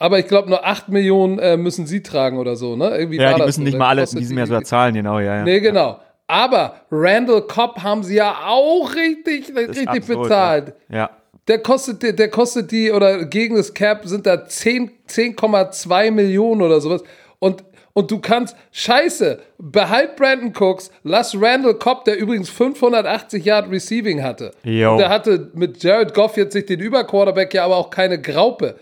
Aber ich glaube, nur 8 Millionen äh, müssen sie tragen oder so, ne? Irgendwie Ja, die müssen so. nicht Dann mal alle in diesem die Jahr so irgendwie- zahlen, genau, ja, ja. Nee, genau. Aber Randall Cobb haben sie ja auch richtig, richtig absurd, bezahlt. Ja. ja. Der kostet, die- der kostet die, oder gegen das Cap sind da 10 10,2 Millionen oder sowas. Und, und du kannst, scheiße, behalt Brandon Cooks, lass Randall Cobb, der übrigens 580 Yard Receiving hatte. Und der hatte mit Jared Goff jetzt nicht den Überquarterback, ja aber auch keine Graupe.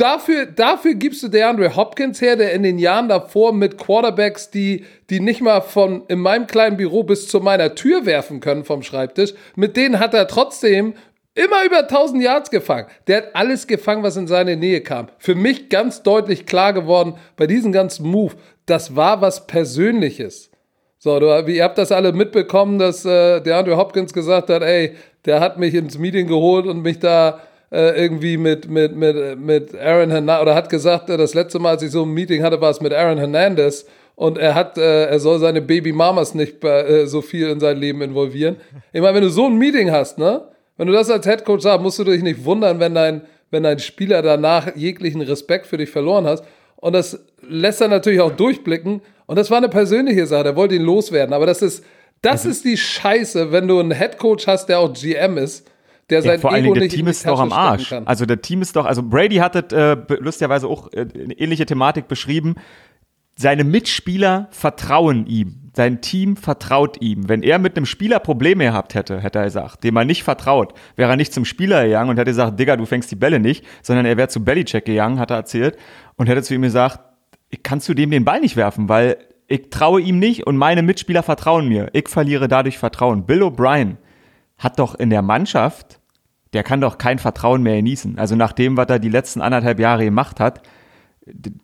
Dafür, dafür gibst du DeAndre Hopkins her, der in den Jahren davor mit Quarterbacks, die, die nicht mal von in meinem kleinen Büro bis zu meiner Tür werfen können vom Schreibtisch, mit denen hat er trotzdem immer über 1000 Yards gefangen. Der hat alles gefangen, was in seine Nähe kam. Für mich ganz deutlich klar geworden bei diesem ganzen Move, das war was Persönliches. So, du, ihr habt das alle mitbekommen, dass äh, der Hopkins gesagt hat, ey, der hat mich ins Meeting geholt und mich da äh, irgendwie mit, mit, mit, mit Aaron Hernandez, oder hat gesagt, äh, das letzte Mal, als ich so ein Meeting hatte, war es mit Aaron Hernandez und er hat, äh, er soll seine Baby Mamas nicht äh, so viel in sein Leben involvieren. Ich meine, wenn du so ein Meeting hast, ne, wenn du das als Headcoach sagst, musst du dich nicht wundern, wenn dein, wenn dein Spieler danach jeglichen Respekt für dich verloren hast. Und das lässt er natürlich auch durchblicken. Und das war eine persönliche Sache. Er wollte ihn loswerden. Aber das ist, das ist die Scheiße, wenn du einen Headcoach hast, der auch GM ist, der Ja, sein vor allen Ego Dingen, nicht das Team ist doch am Arsch. Also der Team ist doch, also Brady hat das äh, lustigerweise auch äh, eine ähnliche Thematik beschrieben. Seine Mitspieler vertrauen ihm. Sein Team vertraut ihm. Wenn er mit einem Spieler Probleme gehabt hätte, hätte er gesagt, dem er nicht vertraut, wäre er nicht zum Spieler gegangen und hätte gesagt, Digga, du fängst die Bälle nicht, sondern er wäre zu Bellycheck gegangen, hat er erzählt, und hätte zu ihm gesagt, kannst du dem den Ball nicht werfen, weil ich traue ihm nicht und meine Mitspieler vertrauen mir. Ich verliere dadurch Vertrauen. Bill O'Brien hat doch in der Mannschaft, der kann doch kein Vertrauen mehr genießen. Also nach dem, was er die letzten anderthalb Jahre gemacht hat,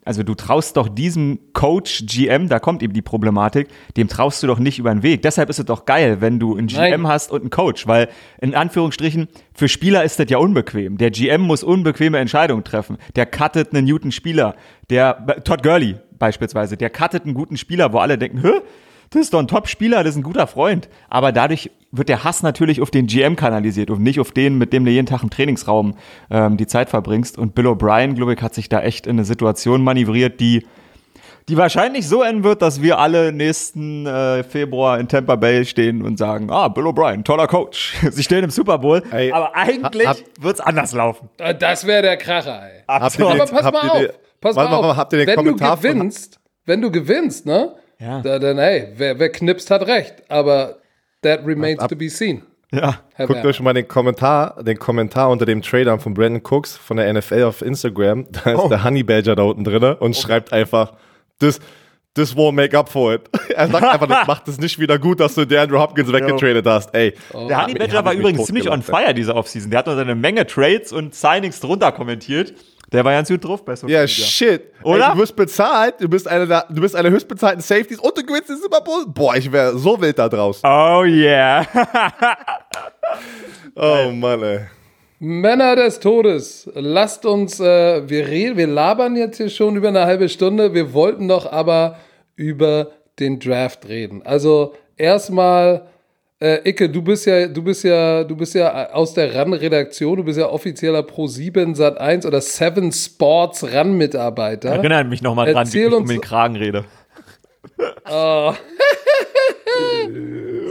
also du traust doch diesem Coach, GM, da kommt eben die Problematik, dem traust du doch nicht über den Weg. Deshalb ist es doch geil, wenn du einen GM Nein. hast und einen Coach, weil in Anführungsstrichen für Spieler ist das ja unbequem. Der GM muss unbequeme Entscheidungen treffen. Der cuttet einen guten Spieler, der Todd Gurley beispielsweise, der cuttet einen guten Spieler, wo alle denken, hä? Das ist doch ein Top-Spieler, das ist ein guter Freund. Aber dadurch wird der Hass natürlich auf den GM kanalisiert und nicht auf den, mit dem du jeden Tag im Trainingsraum ähm, die Zeit verbringst. Und Bill O'Brien, glaube ich, hat sich da echt in eine Situation manövriert, die, die wahrscheinlich so enden wird, dass wir alle nächsten äh, Februar in Tampa Bay stehen und sagen, ah, Bill O'Brien, toller Coach. Sie stehen im Super Bowl. Ey, aber eigentlich hab- wird's anders laufen. Äh, Das wäre der Kracher, ey. Ihr Aber pass mal auf. Pass mal mal, auf. habt ihr den Wenn Kommentar du von- gewinnst, wenn du gewinnst, ne? Ja. Da, dann, hey, wer, wer knipst, hat recht. Aber that remains to be seen. Ja. Herr Guckt Werner. euch mal den Kommentar, den Kommentar unter dem Trader von Brandon Cooks von der NFL auf Instagram. Da ist Oh. der Honey Badger da unten drin und schreibt einfach, this, this won't make up for it. Er sagt einfach, das macht es nicht wieder gut, dass du der Andrew Hopkins weggetradet hast. Ey. Der Honey Badger war übrigens ziemlich on fire diese Offseason. Der hat noch eine Menge Trades und Signings drunter kommentiert. Der war ganz gut drauf bei Social Ja, Media. shit. Oder? Ey, du wirst bezahlt, du bist einer der, du bist einer höchstbezahlten Safeties und du gewinnst den Super Bowl. Boah, ich wäre so wild da draußen. Oh yeah. Oh Mann, ey. Männer des Todes, lasst uns, äh, wir reden, wir labern jetzt hier schon über eine halbe Stunde. Wir wollten doch aber über den Draft reden. Also erstmal, äh, Icke, du bist ja, du bist ja, du bist ja aus der RAN-Redaktion, du bist ja offizieller Pro7 Sat 1 oder 7 Sports RAN-Mitarbeiter. Erinnert mich nochmal dran, wie ich um den Kragen rede.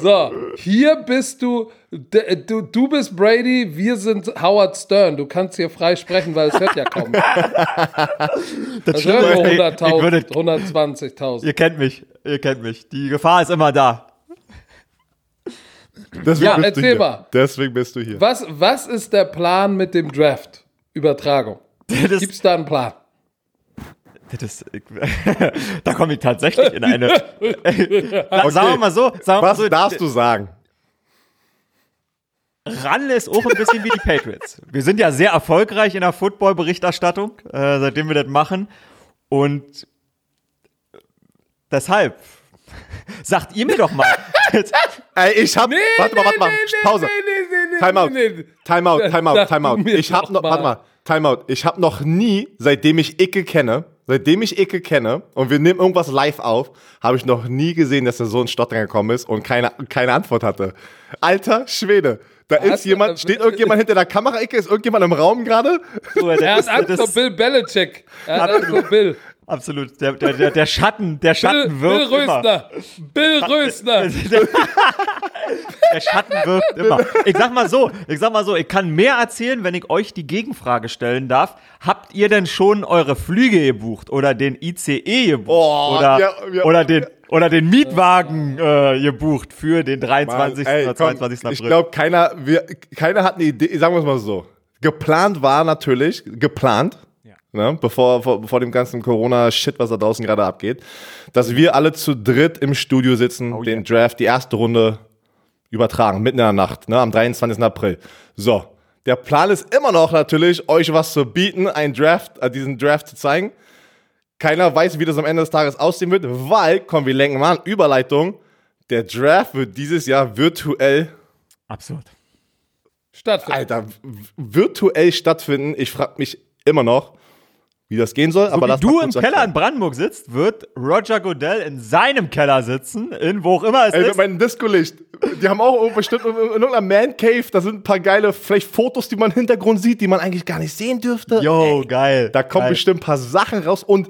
So, hier bist du, du, du bist Brady, wir sind Howard Stern. Du kannst hier frei sprechen, weil es hört ja kaum. Das Schlimme hören nur ist, ich- ich würde- 100.000, 120.000. Ihr kennt mich, ihr kennt mich. Die Gefahr ist immer da. Deswegen Ja, bist du erzähl hier. mal. Deswegen bist du hier. Was, was ist der Plan mit dem Draft? Übertragung. Gibt es da einen Plan? das, da komme ich tatsächlich in eine. Sagen wir mal so, sagen wir mal Was so darfst du sagen? Ran ist auch ein bisschen wie die Patriots. Wir sind ja sehr erfolgreich in der Football-Berichterstattung, äh, seitdem wir das machen. Und deshalb sagt ihr mir doch mal. Ey, ich hab. warte mal, warte mal. Pause. Timeout. Timeout, Timeout, Sag Timeout. mir Ich hab noch, mal. warte mal, Timeout. Ich hab noch nie, seitdem ich Icke kenne, seitdem ich Icke kenne und wir nehmen irgendwas live auf, habe ich noch nie gesehen, dass er so ein Stottern gekommen ist und keine, keine Antwort hatte. Alter Schwede. Da ist Hat- jemand, steht irgendjemand hinter der Kamera, Icke? Ist irgendjemand im Raum gerade? So, Er hat ist- Angst vor Bill Belichick. Er hat Angst vor Bill. Absolut. Der, der, der, der Schatten, der Bill, Schatten Bill wirft immer. Rösner. Bill Rösner. Der Schatten wirft immer. Ich sag mal so, ich sag mal so, ich kann mehr erzählen, wenn ich euch die Gegenfrage stellen darf. Habt ihr denn schon eure Flüge gebucht oder den ICE gebucht Oh, oder, ja, ja. oder den oder den Mietwagen äh, gebucht für den 23. Ey, oder komm, 22. Ich April? glaube, keiner, wir, keiner hat eine Idee, sagen wir es mal so. Geplant war natürlich, geplant, ne, bevor, vor, bevor dem ganzen Corona-Shit, was da draußen gerade abgeht, dass wir alle zu dritt im Studio sitzen, Oh den Draft, die erste Runde übertragen, mitten in der Nacht, ne, am 23. April. So, der Plan ist immer noch natürlich, euch was zu bieten, einen Draft, äh, diesen Draft zu zeigen. Keiner weiß, wie das am Ende des Tages aussehen wird, weil, komm, wir lenken mal an, Überleitung, der Draft wird dieses Jahr virtuell, Absurd. Stattfindet. Alter, virtuell stattfinden. Ich frage mich immer noch, wie das gehen soll, aber Wie du im Keller in. Brandenburg sitzt, wird Roger Goodell in seinem Keller sitzen, in wo auch immer es Ey, mit ist. meinem Disco-Licht. Die haben auch bestimmt in in irgendeiner Man-Cave, da sind ein paar geile, vielleicht Fotos, die man im Hintergrund sieht, die man eigentlich gar nicht sehen dürfte. Yo, geil. Da kommen geil. bestimmt ein paar Sachen raus und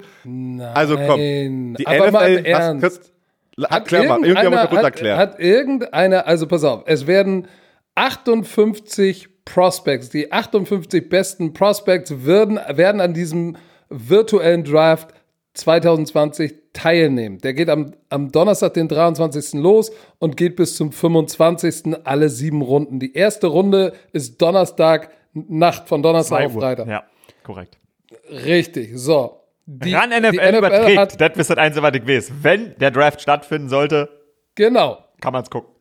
also komm, Nein, die aber mal im NFL, was, Ernst. kurz, erklär mal, irgendjemand hat, erklären. hat irgendeiner, also pass auf, es werden 58 Prospects, die 58 besten Prospects werden, werden an diesem virtuellen Draft 2020 teilnehmen. Der geht am, am Donnerstag, den 23. los und geht bis zum 25. alle sieben Runden. Die erste Runde ist Donnerstag, Nacht von Donnerstag auf. Freitag. Ja, korrekt. Richtig, so. Die, Ran die NFL, überträgt. hat, das ist das Einzige, was ich weiß. Wenn der Draft stattfinden sollte, genau, kann man es gucken.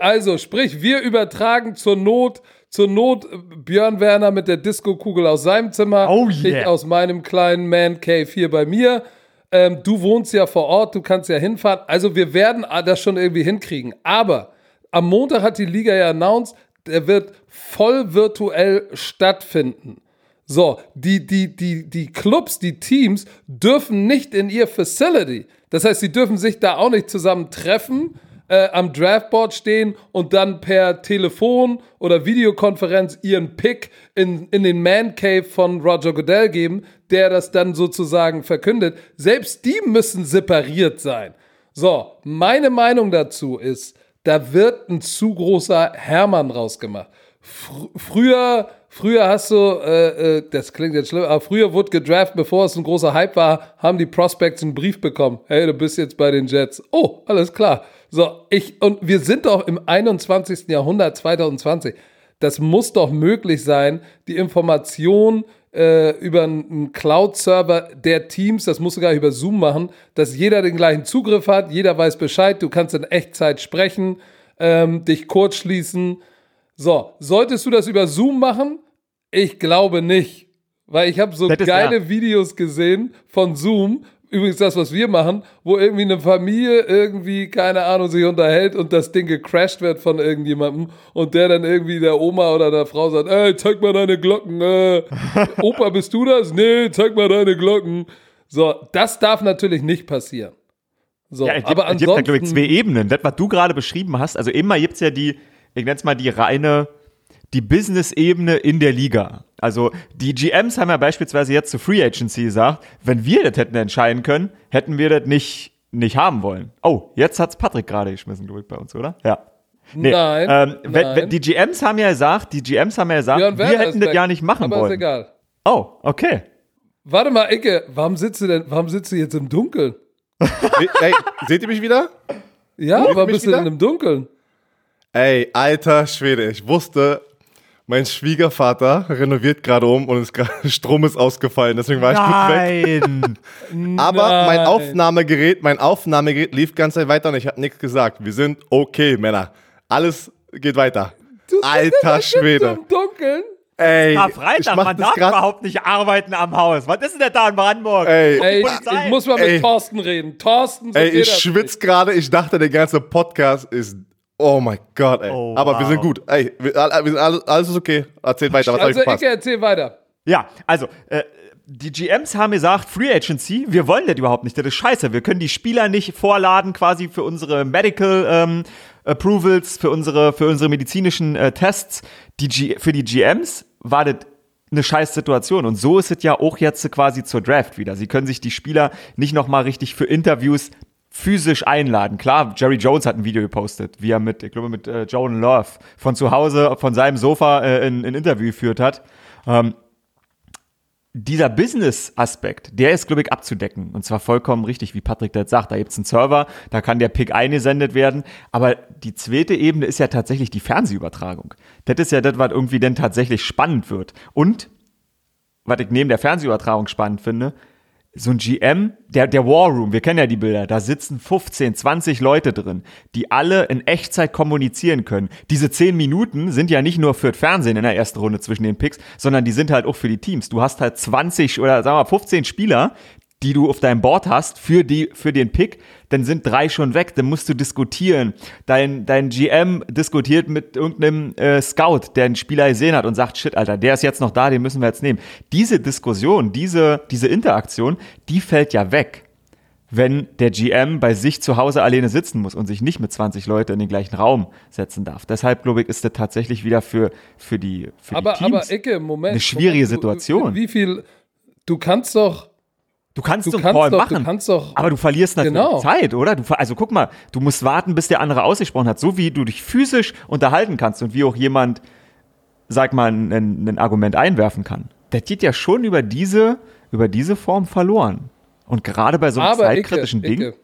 Also, sprich, wir übertragen zur Not, zur Not äh, Björn Werner mit der Disco-Kugel aus seinem Zimmer, Oh ich yeah. aus meinem kleinen Man Cave hier bei mir. Ähm, du wohnst ja vor Ort, du kannst ja hinfahren. Also, wir werden das schon irgendwie hinkriegen. Aber am Montag hat die Liga ja announced, der wird voll virtuell stattfinden. So, die, die, die, die Clubs, die Teams dürfen nicht in ihr Facility. Das heißt, sie dürfen sich da auch nicht zusammen treffen, äh, am Draftboard stehen und dann per Telefon oder Videokonferenz ihren Pick in, in den Man Cave von Roger Goodell geben, der das dann sozusagen verkündet. Selbst die müssen separiert sein. So, meine Meinung dazu ist, da wird ein zu großer Hermann rausgemacht. fr früher, früher hast du, äh, äh, das klingt jetzt schlimm, aber früher wurde gedraft, bevor es ein großer Hype war, haben die Prospects einen Brief bekommen. Hey, du bist jetzt bei den Jets. Oh, alles klar. So, ich, und wir sind doch im 21. Jahrhundert 2020. Das muss doch möglich sein, die Information äh, über einen Cloud-Server der Teams, das musst du gar nicht über Zoom machen, dass jeder den gleichen Zugriff hat, jeder weiß Bescheid, du kannst in Echtzeit sprechen, ähm, dich kurz schließen. So, solltest du das über Zoom machen? Ich glaube nicht. Weil ich habe so Das ist- geile ja. Videos gesehen von Zoom, übrigens das, was wir machen, wo irgendwie eine Familie irgendwie, keine Ahnung, sich unterhält und das Ding gecrashed wird von irgendjemandem und der dann irgendwie der Oma oder der Frau sagt, ey, zeig mal deine Glocken, äh, Opa, bist du das? Nee, zeig mal deine Glocken. So, das darf natürlich nicht passieren. So, Ja, es gibt, aber es gibt da, glaube ich, ansonsten, zwei Ebenen. Das, was du gerade beschrieben hast, also immer gibt's ja die, ich nenne es mal die reine, die Business-Ebene in der Liga. Also die GMs haben ja beispielsweise jetzt zur Free Agency gesagt, wenn wir das hätten entscheiden können, hätten wir das nicht, nicht haben wollen. Oh, jetzt hat's Patrick gerade geschmissen, glaube ich, bei uns, oder? Ja. Nee, Nein, ähm, wenn, nein. Wenn, die GMs haben ja gesagt, die GMs haben ja gesagt, Björn wir hätten ist das ja nicht machen aber ist wollen. egal. Oh, okay. Warte mal, Icke, warum sitzt du denn, warum sitzt du jetzt im Dunkeln? Ey, seht ihr mich wieder? Ja, warum bist du wieder? denn im Dunkeln? Ey, alter Schwede, ich wusste, mein Schwiegervater renoviert gerade um und es gerade Strom ist ausgefallen, deswegen war ich kurz weg. Nein. Aber mein Nein. Aufnahmegerät, mein Aufnahmegerät lief ganz Zeit weiter und ich habe nichts gesagt. Wir sind okay, Männer. Alles geht weiter. Alter Schwede. Im Dunkeln? Ey, ich Freitag, mach man das darf grad- überhaupt nicht arbeiten am Haus. Was ist denn da in Brandenburg? Ey, Ey, ich, ich muss mal mit Ey. Thorsten reden. Thorsten, so ey, ich das schwitze gerade. Ich dachte, der ganze Podcast ist. Oh mein Gott, ey. Oh, Aber wir wow. sind gut. Ey, wir, wir sind alles, alles ist okay. Erzählt weiter, was nicht. Also. Icke, erzähl weiter. Ja, also, äh, die GMs haben gesagt, Free Agency, wir wollen das überhaupt nicht, das ist scheiße. Wir können die Spieler nicht vorladen quasi für unsere Medical ähm, Approvals, für unsere, für unsere medizinischen äh, Tests. Die G für die GMs war das eine scheiß Situation. Und so ist es ja auch jetzt quasi zur Draft wieder. Sie können sich die Spieler nicht nochmal richtig für Interviews physisch einladen. Klar, Jerry Jones hat ein Video gepostet, wie er mit, ich glaube, mit äh, Joan Love von zu Hause, von seinem Sofa äh, ein, ein Interview geführt hat. Ähm, dieser Business-Aspekt, der ist, glaube ich, abzudecken. Und zwar vollkommen richtig, wie Patrick das sagt. Da gibt's einen Server, da kann der Pick eingesendet werden. Aber die zweite Ebene ist ja tatsächlich die Fernsehübertragung. Das ist ja das, was irgendwie denn tatsächlich spannend wird. Und, was ich neben der Fernsehübertragung spannend finde, so ein GM, der, der War Room, wir kennen ja die Bilder, da sitzen 15, 20 Leute drin, die alle in Echtzeit kommunizieren können. Diese 10 Minuten sind ja nicht nur für das Fernsehen in der ersten Runde zwischen den Picks, sondern die sind halt auch für die Teams. Du hast halt 20 oder sagen wir mal 15 Spieler, die du auf deinem Board hast für, die, für den Pick, dann sind drei schon weg, dann musst du diskutieren. Dein, dein GM diskutiert mit irgendeinem äh, Scout, der einen Spieler gesehen hat und sagt, shit, Alter, der ist jetzt noch da, den müssen wir jetzt nehmen. Diese Diskussion, diese, diese Interaktion, die fällt ja weg, wenn der GM bei sich zu Hause alleine sitzen muss und sich nicht mit 20 Leuten in den gleichen Raum setzen darf. Deshalb, glaube ich, ist das tatsächlich wieder für, für die, für Aber, die Teams aber Icke, Moment. eine schwierige Moment, du- Situation. Wie viel, du kannst doch, Du kannst Du so einen kannst Call doch- du machen, kannst doch- aber du verlierst natürlich Genau. Zeit, oder? Du, also guck mal, du musst warten, bis der andere ausgesprochen hat, so wie du dich physisch unterhalten kannst und wie auch jemand, sag mal, ein, ein Argument einwerfen kann. Das geht ja schon über diese, über diese Form verloren. Und gerade bei so einem aber zeitkritischen Icke, Ding. Icke,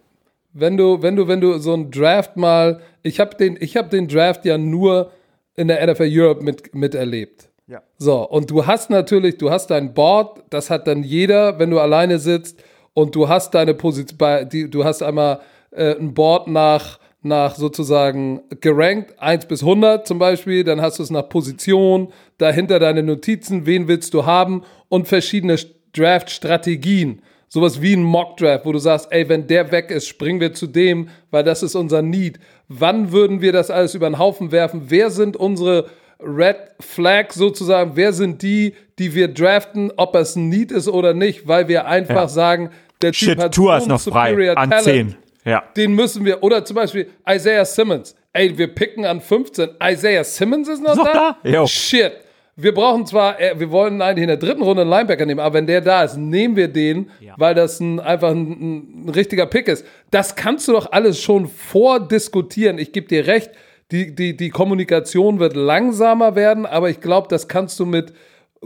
wenn du, wenn du, wenn du so einen Draft mal, ich habe den, ich habe den Draft ja nur in der NFL Europe mit, miterlebt. Ja. So, und du hast natürlich, du hast dein Board, das hat dann jeder, wenn du alleine sitzt, und du hast deine Position, du hast einmal äh, ein Board nach, nach sozusagen gerankt, 1 bis 100 zum Beispiel, dann hast du es nach Position, dahinter deine Notizen, wen willst du haben und verschiedene Draft-Strategien. Sowas wie ein Mock-Draft, wo du sagst, ey, wenn der weg ist, springen wir zu dem, weil das ist unser Need. Wann würden wir das alles über den Haufen werfen? Wer sind unsere Red Flag sozusagen? Wer sind die, die wir draften, ob es ein Need ist oder nicht, weil wir einfach Ja. sagen, der Typ Shit, hat Tour ist noch frei. An Talent. 10. Ja. Den müssen wir, oder zum Beispiel Isaiah Simmons. Ey, wir picken an 15. Isaiah Simmons ist noch, Ist da? da? Shit. Wir brauchen zwar, äh, wir wollen eigentlich in der dritten Runde einen Linebacker nehmen, aber wenn der da ist, nehmen wir den, weil das ein, einfach ein, ein richtiger Pick ist. Das kannst du doch alles schon vordiskutieren. Ich gebe dir recht, Die, die, die Kommunikation wird langsamer werden, aber ich glaube, das kannst du mit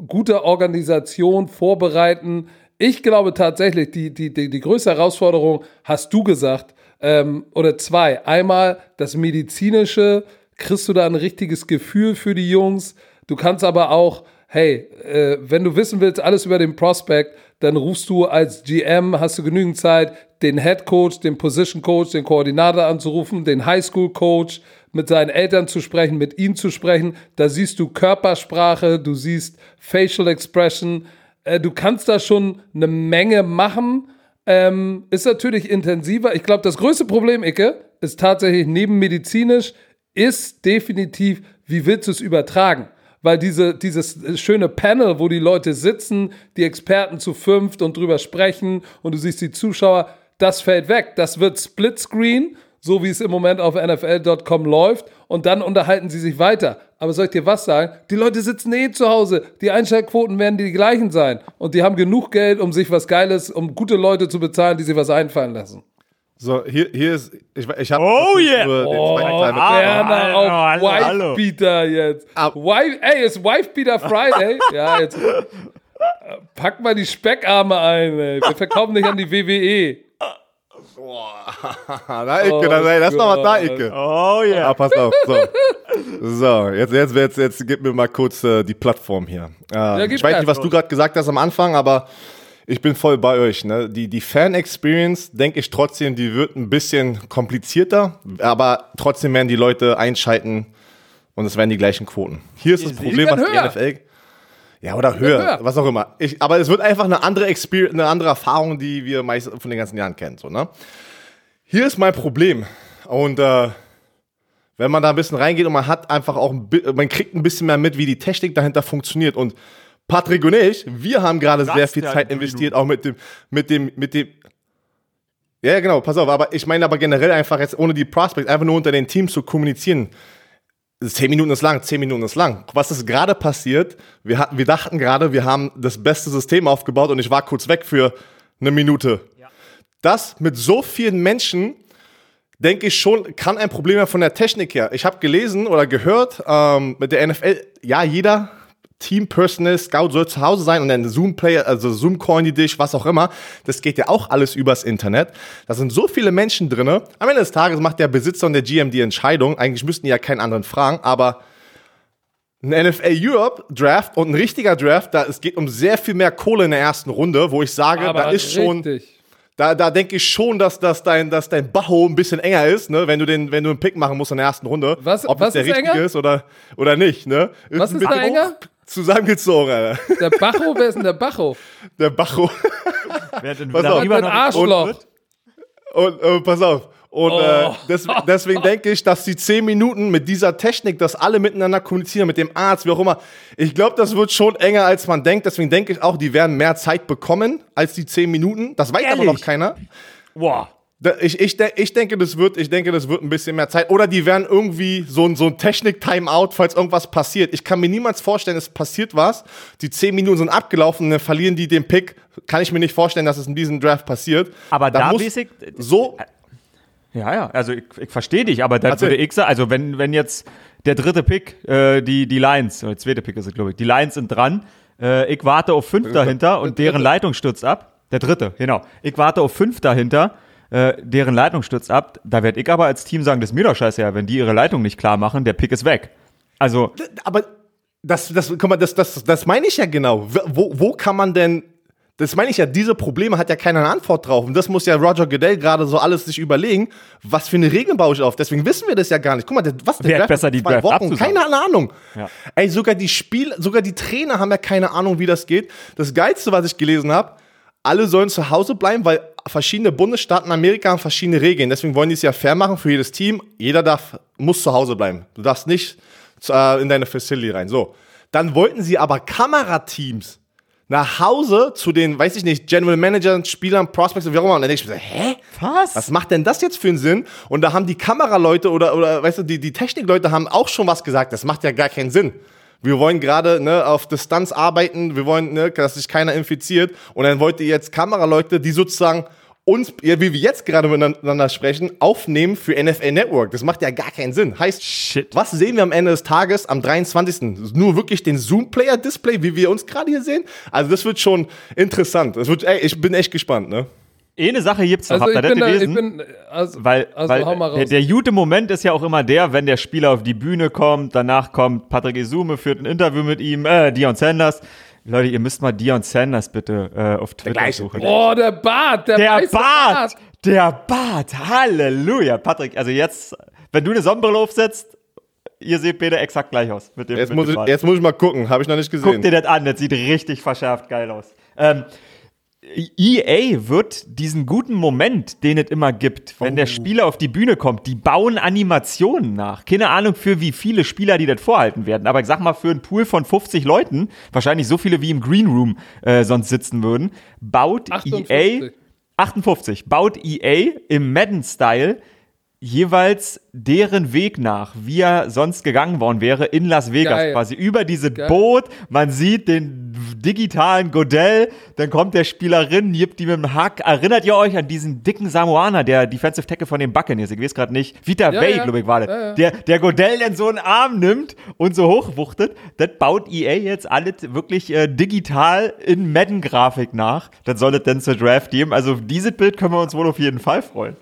guter Organisation vorbereiten. Ich glaube tatsächlich, die, die, die, die größte Herausforderung hast du gesagt, ähm, oder zwei. Einmal das medizinische, kriegst du da ein richtiges Gefühl für die Jungs. Du kannst aber auch, hey, äh, wenn du wissen willst, alles über den Prospect, dann rufst du als GM, hast du genügend Zeit, den Head Coach, den Position Coach, den Koordinator anzurufen, den Highschool Coach, mit seinen Eltern zu sprechen, mit ihm zu sprechen. Da siehst du Körpersprache, du siehst Facial Expression. Äh, du kannst da schon eine Menge machen. Ähm, ist natürlich intensiver. Ich glaube, das größte Problem, Icke, ist tatsächlich neben medizinisch, ist definitiv, wie willst du es übertragen? Weil diese, dieses schöne Panel, wo die Leute sitzen, die Experten zu fünft und drüber sprechen und du siehst die Zuschauer, das fällt weg. Das wird Splitscreen, so wie es im Moment auf NFL.com läuft und dann unterhalten sie sich weiter. Aber soll ich dir was sagen? Die Leute sitzen eh zu Hause. Die Einschaltquoten werden die gleichen sein. Und die haben genug Geld, um sich was Geiles, um gute Leute zu bezahlen, die sich was einfallen lassen. So, hier, hier ist, ich, ich habe Oh yeah. Oh, Werner auf hallo, hallo. Wifebeater jetzt. Ab- Wife, ey, ist Wifebeater Friday? ja, jetzt äh, pack mal die Speckarme ein, ey. Wir verkaufen nicht an die WWE. Da Ecke, da, ey, lass doch mal da Ecke. Oh yeah. Ah, pass auf. So, so jetzt, jetzt, jetzt, jetzt gib mir mal kurz äh, die Plattform hier. Äh, gib ich weiß nicht, was du gerade gesagt hast am Anfang, aber ich bin voll bei euch. Ne? Die, die Fan-Experience, denke ich trotzdem, die wird ein bisschen komplizierter, aber trotzdem werden die Leute einschalten und es werden die gleichen Quoten. Hier ist das Problem, was die. NFL. Ja, oder höher, höher. was auch immer. Ich, aber es wird einfach eine andere Experience, eine andere Erfahrung, die wir meist von den ganzen Jahren kennen. So, ne? Hier ist mein Problem. Und äh, wenn man da ein bisschen reingeht und man hat einfach auch, ein, man kriegt ein bisschen mehr mit, wie die Technik dahinter funktioniert. Und Patrick und ich, wir haben gerade sehr viel Zeit investiert, auch mit dem, mit dem, mit dem. Ja, ja, genau, pass auf, aber ich meine aber generell einfach jetzt ohne die Prospects, einfach nur unter den Teams zu kommunizieren. Zehn Minuten ist lang, zehn Minuten ist lang. Was ist gerade passiert? Wir, hatten, wir dachten gerade, wir haben das beste System aufgebaut und ich war kurz weg für eine Minute. Das mit so vielen Menschen denke ich schon, kann ein Problem sein von der Technik her. Ich habe gelesen oder gehört, ähm, mit der NFL, ja, jeder Team-Personal, Scout soll zu Hause sein und dann Zoom-Player, also Zoom-Call in die Dich, was auch immer. Das geht ja auch alles übers Internet. Da sind so viele Menschen drinne. Am Ende des Tages macht der Besitzer und der GM die Entscheidung. Eigentlich müssten die ja keinen anderen fragen, aber ein NFL Europe Draft und ein richtiger Draft, da es geht um sehr viel mehr Kohle in der ersten Runde, wo ich sage, da ist schon, richtig. da, da denke ich schon, dass, dass dein, dass dein Bacho ein bisschen enger ist, ne, wenn du den, wenn du einen Pick machen musst in der ersten Runde. Was- ob was es der ist richtige ist oder, oder nicht, ne? Was ein ist da enger? Zusammengezogen, Alter. Der Bacho, wer ist denn der Bacho? Der Bacho. Wer denn Pass auf. Ein Arschloch. Und äh, pass auf. Und Oh. äh, des, deswegen denke ich, dass die 10 Minuten mit dieser Technik, dass alle miteinander kommunizieren, mit dem Arzt, wie auch immer, ich glaube, das wird schon enger, als man denkt. Deswegen denke ich auch, die werden mehr Zeit bekommen als die 10 Minuten. Das weiß aber Ehrlich? noch keiner. Boah. Da- Ich, ich, ich, denke, das wird, ich denke, das wird ein bisschen mehr Zeit. Oder die werden irgendwie so ein, so ein Technik-Timeout, falls irgendwas passiert. Ich kann mir niemals vorstellen, es passiert was. Die 10 Minuten sind abgelaufen und dann verlieren die den Pick. Kann ich mir nicht vorstellen, dass es in diesem Draft passiert. Aber da muss mäßig- so Ja, ja, also ich, ich verstehe dich, aber dann würde ich sagen, also wenn, wenn jetzt der dritte Pick, äh, die, die Lions, oder der zweite Pick ist es, glaube ich, die Lions sind dran, äh, ich warte auf fünf dahinter und deren Leitung stürzt ab. Der dritte, genau. Ich warte auf fünf dahinter, äh, deren Leitung stürzt ab. Da werde ich aber als Team sagen, das ist mir doch scheiße, wenn die ihre Leitung nicht klar machen, der Pick ist weg. Also, aber das, das, guck mal, das, das, das meine ich ja genau. Wo, wo kann man denn, das meine ich ja, diese Probleme hat ja keiner eine Antwort drauf. Und das muss ja Roger Goodell gerade so alles sich überlegen, was für eine Regeln baue ich auf. Deswegen wissen wir das ja gar nicht. Guck mal, der, was der Wer hat Draft besser die zwei Draft Wochen, abzusagen? keine Ahnung. Ja. Ey, sogar die Spiel, sogar die Trainer haben ja keine Ahnung, wie das geht. Das Geilste, was ich gelesen habe, alle sollen zu Hause bleiben, weil verschiedene Bundesstaaten in Amerika haben verschiedene Regeln. Deswegen wollen die es ja fair machen für jedes Team. Jeder darf, muss zu Hause bleiben. Du darfst nicht äh, in deine Facility rein. So. Dann wollten sie aber Kamerateams nach Hause zu den, weiß ich nicht, General Managern, Spielern, Prospects und wie auch immer. Und dann denke ich mir so, hä? was? Was macht denn das jetzt für einen Sinn? Und da haben die Kameraleute oder, oder weißt du, die, die Technikleute haben auch schon was gesagt. Das macht ja gar keinen Sinn. Wir wollen gerade ne, auf Distanz arbeiten, wir wollen, ne, dass sich keiner infiziert. Und dann wollt ihr jetzt Kameraleute, die sozusagen uns, ja, wie wir jetzt gerade miteinander sprechen, aufnehmen für NFL Network. Das macht ja gar keinen Sinn. Heißt, Shit. was sehen wir am Ende des Tages am 23.? Nur wirklich den Zoom-Player-Display, wie wir uns gerade hier sehen? Also das wird schon interessant. Das wird, ey, ich bin echt gespannt, ne? Eine Sache gibt's noch, Also habt ich ihr das da, gelesen? bin also, Weil, also weil hau mal der, raus. der gute Moment ist ja auch immer der, wenn der Spieler auf die Bühne kommt, danach kommt Patrick Isume, führt ein Interview mit ihm, äh, Dion Sanders. Leute, ihr müsst mal Dion Sanders bitte äh, auf Twitter gleiche. suchen. Oh, der Bart, der, Der weiße Bart! Der Bart! Halleluja! Patrick, also jetzt, wenn du eine Sonnenbrille aufsetzt, ihr seht beide exakt gleich aus. Mit dem, Jetzt mit muss, dem ich, Bart. jetzt muss ich mal gucken. Habe ich noch nicht Guck gesehen. dir das an, das sieht richtig verschärft geil aus. Ähm, EA wird diesen guten Moment, den es immer gibt, wenn Oh. der Spieler auf die Bühne kommt, die bauen Animationen nach. Keine Ahnung für wie viele Spieler die das vorhalten werden, aber ich sag mal für einen Pool von 50 Leuten, wahrscheinlich so viele wie im Green Room äh, sonst sitzen würden, baut 58. EA 58 baut EA im Madden-Style jeweils deren Weg nach, wie er sonst gegangen worden wäre, in Las Vegas Geil. quasi. Über diese Geil. Boot, man sieht den digitalen Godell, dann kommt der Spielerin, gibt die mit dem Hack. Erinnert ihr euch an diesen dicken Samoaner, der Defensive Tackle von den Buccaneers, ich weiß gerade nicht, Vita Ja, Bay, ja. glaube ich, war das, Ja, ja. der, der Godell in so einen Arm nimmt und so hochwuchtet, das baut EA jetzt alles wirklich äh, digital in Madden-Grafik nach. Das soll es dann zur Draft geben. Also dieses Bild können wir uns wohl auf jeden Fall freuen.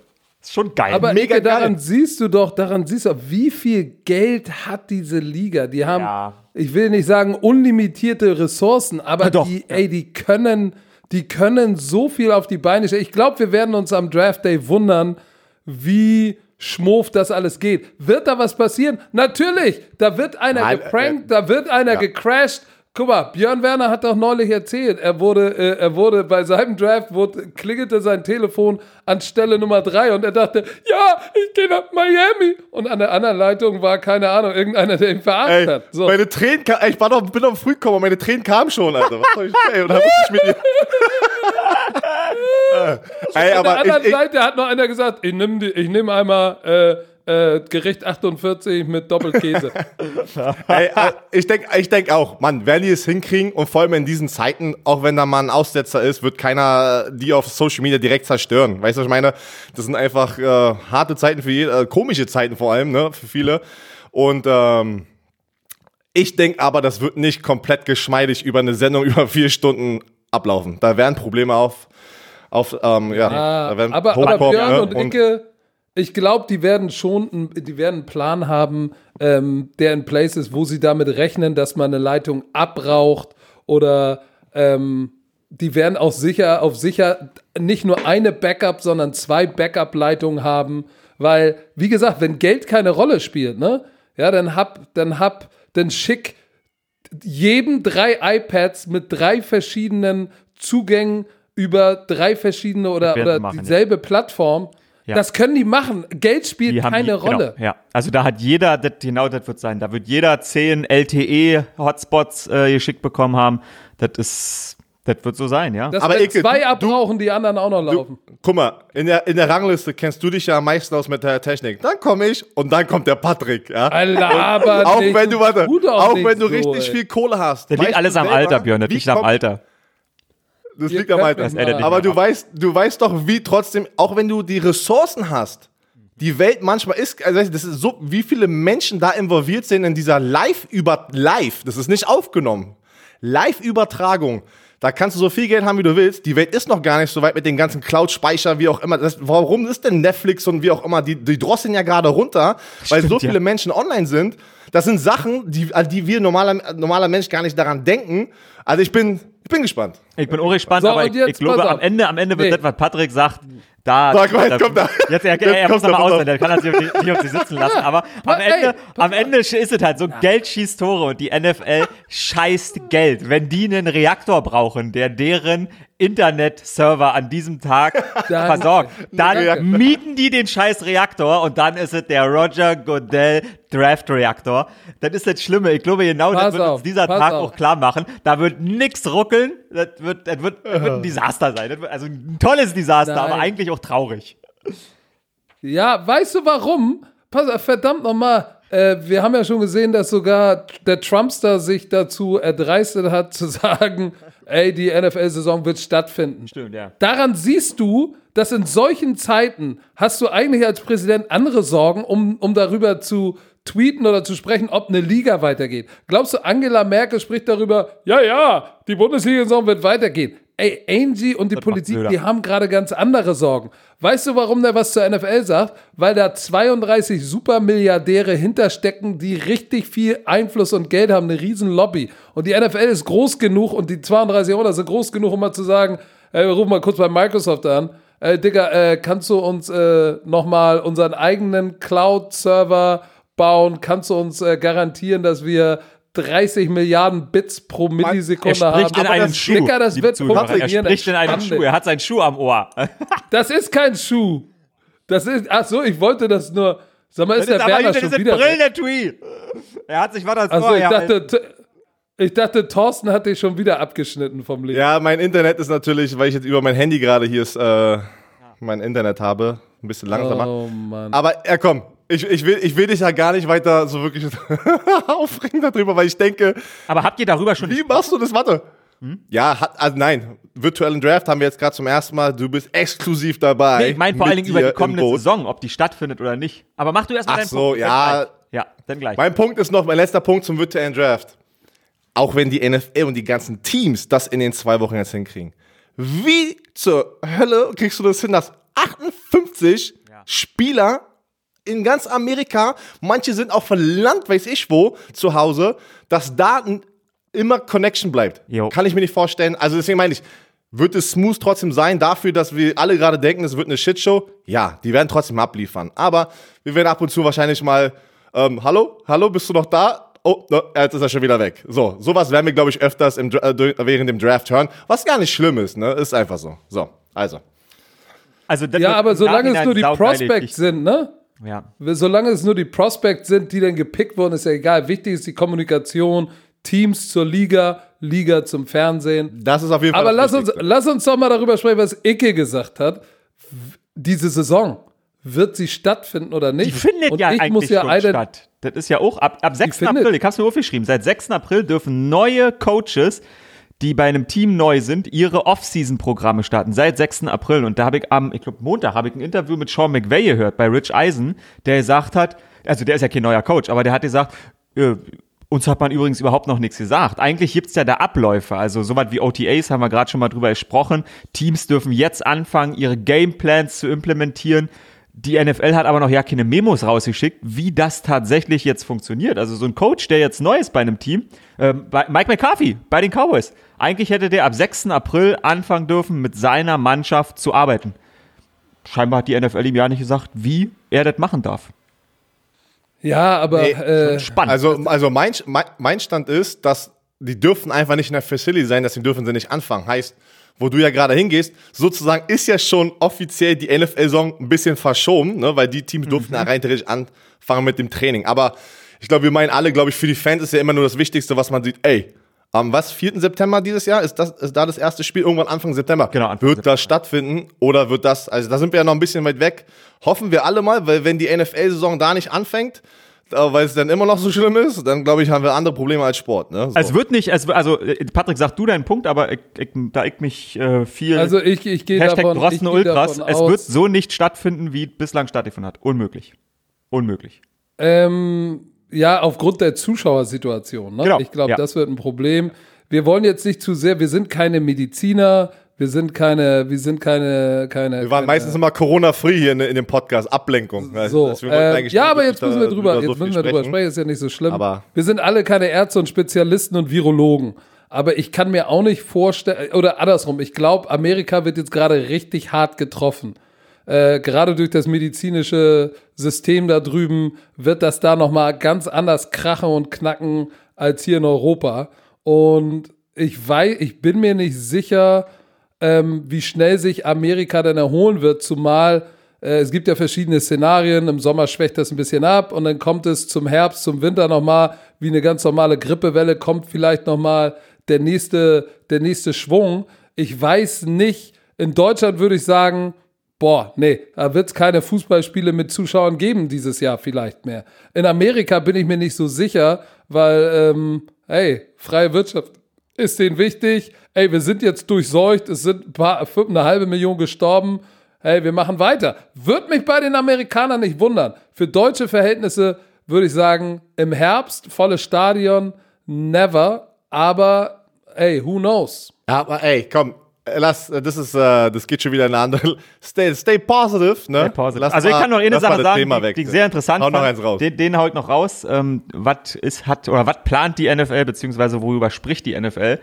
Schon geil. Aber Mega Icke, daran geil. siehst du doch, daran siehst du, wie viel Geld hat diese Liga. Die haben, Ja. ich will nicht sagen unlimitierte Ressourcen, aber Ja, die, ey, die können, die können so viel auf die Beine stellen. Ich glaube, wir werden uns am Draft Day wundern, wie schmuff das alles geht. Wird da was passieren? Natürlich. Da wird einer Nein, geprankt, da wird einer gecrashed. Guck mal, Björn Werner hat doch neulich erzählt, er wurde, äh, er wurde bei seinem Draft, wurde, klingelte sein Telefon an Stelle Nummer drei und er dachte, ja, ich gehe nach Miami. Und an der anderen Leitung war, keine Ahnung, irgendeiner, der ihn verarscht hat. So. meine Tränen kamen, ich war doch, bin doch früh gekommen, meine Tränen kamen schon, Alter. Was soll ich, ey, und dann musste ich mir die, ey, An der aber anderen ich, Seite hat noch einer gesagt, ich nehme ich nehm einmal äh, äh, Gericht 48 mit Doppelkäse. ey, äh, ich denke ich denk auch, Mann, werden die es hinkriegen und vor allem in diesen Zeiten, auch wenn da mal ein Aussetzer ist, wird keiner die auf Social Media direkt zerstören. Weißt du, was ich meine? Das sind einfach äh, harte Zeiten für jede, äh, komische Zeiten vor allem, ne, für viele. Und ähm, ich denke aber, das wird nicht komplett geschmeidig über eine Sendung über vier Stunden ablaufen. Da werden Probleme auf, auf ähm, ja, Ah, da werden aber, aber hochkommen, Björn ne? und Icke, ich glaube, die werden schon, einen- die werden einen Plan haben, ähm, der in place ist, wo sie damit rechnen, dass man eine Leitung abraucht oder ähm, die werden auch sicher auf sicher nicht nur eine Backup, sondern zwei Backup-Leitungen haben, weil, wie gesagt, wenn Geld keine Rolle spielt, ne, ja, dann hab, dann hab, dann schick jedem drei iPads mit drei verschiedenen Zugängen über drei verschiedene oder, oder dieselbe Plattform. Ja. Das können die machen. Geld spielt Die keine die, Rolle. Genau, ja, also da hat jeder, das, genau das wird sein, da wird jeder 10 LTE-Hotspots äh, geschickt bekommen haben. Das ist, das wird so sein, ja. Das Aber wenn Icke, zwei du- abbrauchen, die anderen auch noch laufen. Guck mal, in der, in der Rangliste kennst du dich ja am meisten aus mit der Technik. Dann komme ich und dann kommt der Patrick. Ja? Alter, aber auch nicht, wenn du, warte, auch wenn du so, richtig ey. viel Kohle hast. das liegt alles du am selber, Alter, Björn, das liegt am Alter. Das liegt am Alter. Aber du ab. weißt, du weißt doch, wie trotzdem, auch wenn du die Ressourcen hast, die Welt manchmal ist, also das ist so, wie viele Menschen da involviert sind in dieser Live über Live. Das ist nicht aufgenommen. Live-Übertragung. Da kannst du so viel Geld haben, wie du willst. Die Welt ist noch gar nicht so weit mit den ganzen Cloud-Speicher, wie auch immer. Das, warum ist denn Netflix und wie auch immer? Die, die drosseln ja gerade runter, weil so Stimmt, ja. viele Menschen online sind. Das sind Sachen, die, an die wir normaler, normaler Mensch gar nicht daran denken. Also ich bin, ich bin gespannt. Ich bin auch gespannt, So, aber ich, ich glaube, am Ende, am Ende wird Nee. das, was Patrick sagt, da. Sag mal, jetzt da- kommt er. Jetzt, er, Jetzt er, muss kommt er, nochmal auswählen, der kann das nicht auf, die, nicht auf sich sitzen lassen. Aber am Ende, am Ende ist es halt so, Geld schießt Tore und die NFL scheißt Geld. Wenn die einen Reaktor brauchen, der deren Internetserver an diesem Tag Danke. versorgt, dann Danke. mieten die den scheiß Reaktor und dann ist es der Roger Goodell Draft Reaktor. Das ist das Schlimme. Ich glaube, genau Pass das wird auf, uns dieser Tag auf. auch klar machen. Da wird nichts ruckeln. Das wird, das wird, das wird ein Desaster sein. Wird, also ein tolles Desaster, Nein. aber eigentlich auch traurig. Ja, weißt du warum? Pass auf, verdammt nochmal. Äh, wir haben ja schon gesehen, dass sogar der Trumpster sich dazu erdreistet hat, zu sagen, ey, die NFL-Saison wird stattfinden. Stimmt, ja. Daran siehst du, dass in solchen Zeiten hast du eigentlich als Präsident andere Sorgen, um, um darüber zu tweeten oder zu sprechen, ob eine Liga weitergeht. Glaubst du, Angela Merkel spricht darüber, ja, ja, die Bundesliga-Saison wird weitergehen. Ey, Angie und die Das Politik, die haben gerade ganz andere Sorgen. Weißt du, warum der was zur NFL sagt? Weil da 32 Supermilliardäre hinterstecken, die richtig viel Einfluss und Geld haben, eine riesen Lobby. Und die NFL ist groß genug und die 32 Euro sind groß genug, um mal zu sagen, ey, wir rufen mal kurz bei Microsoft an. Ey, Digga, äh, kannst du uns äh, nochmal unseren eigenen Cloud-Server bauen? Kannst du uns äh, garantieren, dass wir 30 Milliarden Bits pro Er Millisekunde haben? spricht in Aber einen das, Schuh. Dicker, das wird Zuhörer. Er spricht in einen Schuh. Er hat seinen Schuh am Ohr. Das ist kein Schuh. Das ist, ach so, ich wollte das nur. Sag mal, ist der aber Werner hinter schon wieder? Brillen der Tweet. Er hat sich was als Also Ohr. ich ja, dachte, ich dachte, Thorsten hat dich schon wieder abgeschnitten vom Leben. Ja, mein Internet ist natürlich, weil ich jetzt über mein Handy gerade hier ist, äh, mein Internet habe, ein bisschen langsamer. Oh Mann. Aber ja, komm, ich, ich, will, ich will dich ja gar nicht weiter so wirklich aufregen darüber, weil ich denke, aber habt ihr darüber schon wie machst du das? Warte. Ja, hat, also nein, virtuellen Draft haben wir jetzt gerade zum ersten Mal. Du bist exklusiv dabei. Nee, ich meine vor allen Dingen über die kommende. Saison, ob die stattfindet oder nicht. Aber mach du erst mal Ach deinen so, Punkt. ja. Gleich. Ja, dann gleich. Mein Punkt ist noch, mein letzter Punkt zum virtuellen Draft. Auch wenn die NFL und die ganzen Teams das in den zwei Wochen jetzt hinkriegen. Wie zur Hölle kriegst du das hin, dass 58 Spieler in ganz Amerika, manche sind auch von Land, weiß ich wo, zu Hause, dass da immer Connection bleibt. Jo. Kann ich mir nicht vorstellen. Also deswegen meine ich, wird es smooth trotzdem sein, dafür, dass wir alle gerade denken, es wird eine Shitshow? Ja, die werden trotzdem abliefern. Aber wir werden ab und zu wahrscheinlich mal, ähm, hallo, hallo, bist du noch da? Oh, jetzt ist er schon wieder weg. So, sowas werden wir, glaube ich, öfters im, äh, während dem Draft hören, was gar nicht schlimm ist, ne? Ist einfach so. So, also. Also, ja, aber solange es nur die. Prospects sind, ne? Ja. Solange es nur die Prospects sind, die dann gepickt wurden, ist ja egal. Wichtig ist die Kommunikation, Teams zur Liga, Liga zum Fernsehen. Das ist auf jeden Fall Aber lass uns, lass uns doch mal darüber sprechen, was Icke gesagt hat. Diese Saison, wird sie stattfinden oder nicht? Die findet Und ja ich eigentlich muss ja schon statt. Das ist ja auch ab, ab 6. findet- April, ich hab's mir aufgeschrieben, seit 6. April dürfen neue Coaches, die bei einem Team neu sind, ihre Off-Season-Programme starten. Seit 6. April. Und da habe ich am, ich glaube Montag, habe ich ein Interview mit Sean McVay gehört bei Rich Eisen, der gesagt hat, also der ist ja kein neuer Coach, aber der hat gesagt, äh, uns hat man übrigens überhaupt noch nichts gesagt. Eigentlich gibt's ja da Abläufe, also sowas wie OTAs haben wir gerade schon mal drüber gesprochen. Teams dürfen jetzt anfangen, ihre Gameplans zu implementieren. Die NFL hat aber noch ja keine Memos rausgeschickt, wie das tatsächlich jetzt funktioniert. Also so ein Coach, der jetzt neu ist bei einem Team, ähm, bei Mike McCarthy bei den Cowboys. Eigentlich hätte der ab 6. April anfangen dürfen, mit seiner Mannschaft zu arbeiten. Scheinbar hat die NFL ihm ja nicht gesagt, wie er das machen darf. ja, aber Nee, äh, Spannend. Also, also mein, mein, mein Stand ist, dass die dürfen einfach nicht in der Facility sein, deswegen dürfen sie nicht anfangen. Heißt, wo du ja gerade hingehst, sozusagen ist ja schon offiziell die NFL-Saison ein bisschen verschoben, ne, weil die Teams durften ja rein theoretisch anfangen mit dem Training. Aber ich glaube, wir meinen alle, glaube ich, für die Fans ist ja immer nur das Wichtigste, was man sieht. Ey, am was, 4. September dieses Jahr? Ist, das, ist da das erste Spiel irgendwann Anfang September? Genau, Anfang Wird September. das stattfinden oder wird das, also da sind wir ja noch ein bisschen weit weg. Hoffen wir alle mal, weil wenn die NFL-Saison da nicht anfängt, äh, weil es dann immer noch so schlimm ist, dann glaube ich, haben wir andere Probleme als Sport. Ne? So. Es wird nicht, es, also Patrick, sag du deinen Punkt, aber ich, ich, da ich mich äh, viel also ich, ich gehe Hashtag davon, ich gehe Ultras, davon es aus, wird so nicht stattfinden, wie bislang stattgefunden hat. Unmöglich. Unmöglich. Ähm, ja, aufgrund der Zuschauersituation. Ne? Genau, Ich glaube, ja. das wird ein Problem. Wir wollen jetzt nicht zu sehr, wir sind keine Mediziner, wir sind keine, wir sind keine, keine. wir waren keine, meistens immer Corona-free hier in, in dem Podcast, Ablenkung. So, wir äh, ja, aber jetzt müssen wir drüber, so jetzt viel müssen wir drüber sprechen, ist ja nicht so schlimm. Aber- wir sind alle keine Ärzte und Spezialisten und Virologen. Aber ich kann mir auch nicht vorstellen, oder andersrum, ich glaube, Amerika wird jetzt gerade richtig hart getroffen. Äh, gerade durch das medizinische System da drüben wird das da nochmal ganz anders krachen und knacken als hier in Europa. Und ich weiß, ich bin mir nicht sicher, ähm, wie schnell sich Amerika dann erholen wird, zumal äh, es gibt ja verschiedene Szenarien. Im Sommer schwächt das ein bisschen ab und dann kommt es zum Herbst, zum Winter nochmal, wie eine ganz normale Grippewelle, kommt vielleicht nochmal der nächste, der nächste Schwung. Ich weiß nicht, in Deutschland würde ich sagen, boah, nee, da wird es keine Fußballspiele mit Zuschauern geben dieses Jahr vielleicht mehr. In Amerika bin ich mir nicht so sicher, weil, ähm, hey, freie Wirtschaft ist denen wichtig. Ey, wir sind jetzt durchseucht, es sind ein paar, eine halbe Million gestorben. Hey, wir machen weiter. Wird mich bei den Amerikanern nicht wundern. Für deutsche Verhältnisse würde ich sagen, im Herbst, volles Stadion, never. Aber, ey, who knows? Aber ey, komm, lass, das ist, uh, das geht schon wieder in eine andere. Stay, stay positive, ne? Stay positive. Lass also mal, ich kann noch eine Sache sagen, die, die, sehr interessant hau noch eins raus. Den, den haut noch raus. Ähm, was ist, hat, oder was plant die NFL, beziehungsweise worüber spricht die NFL?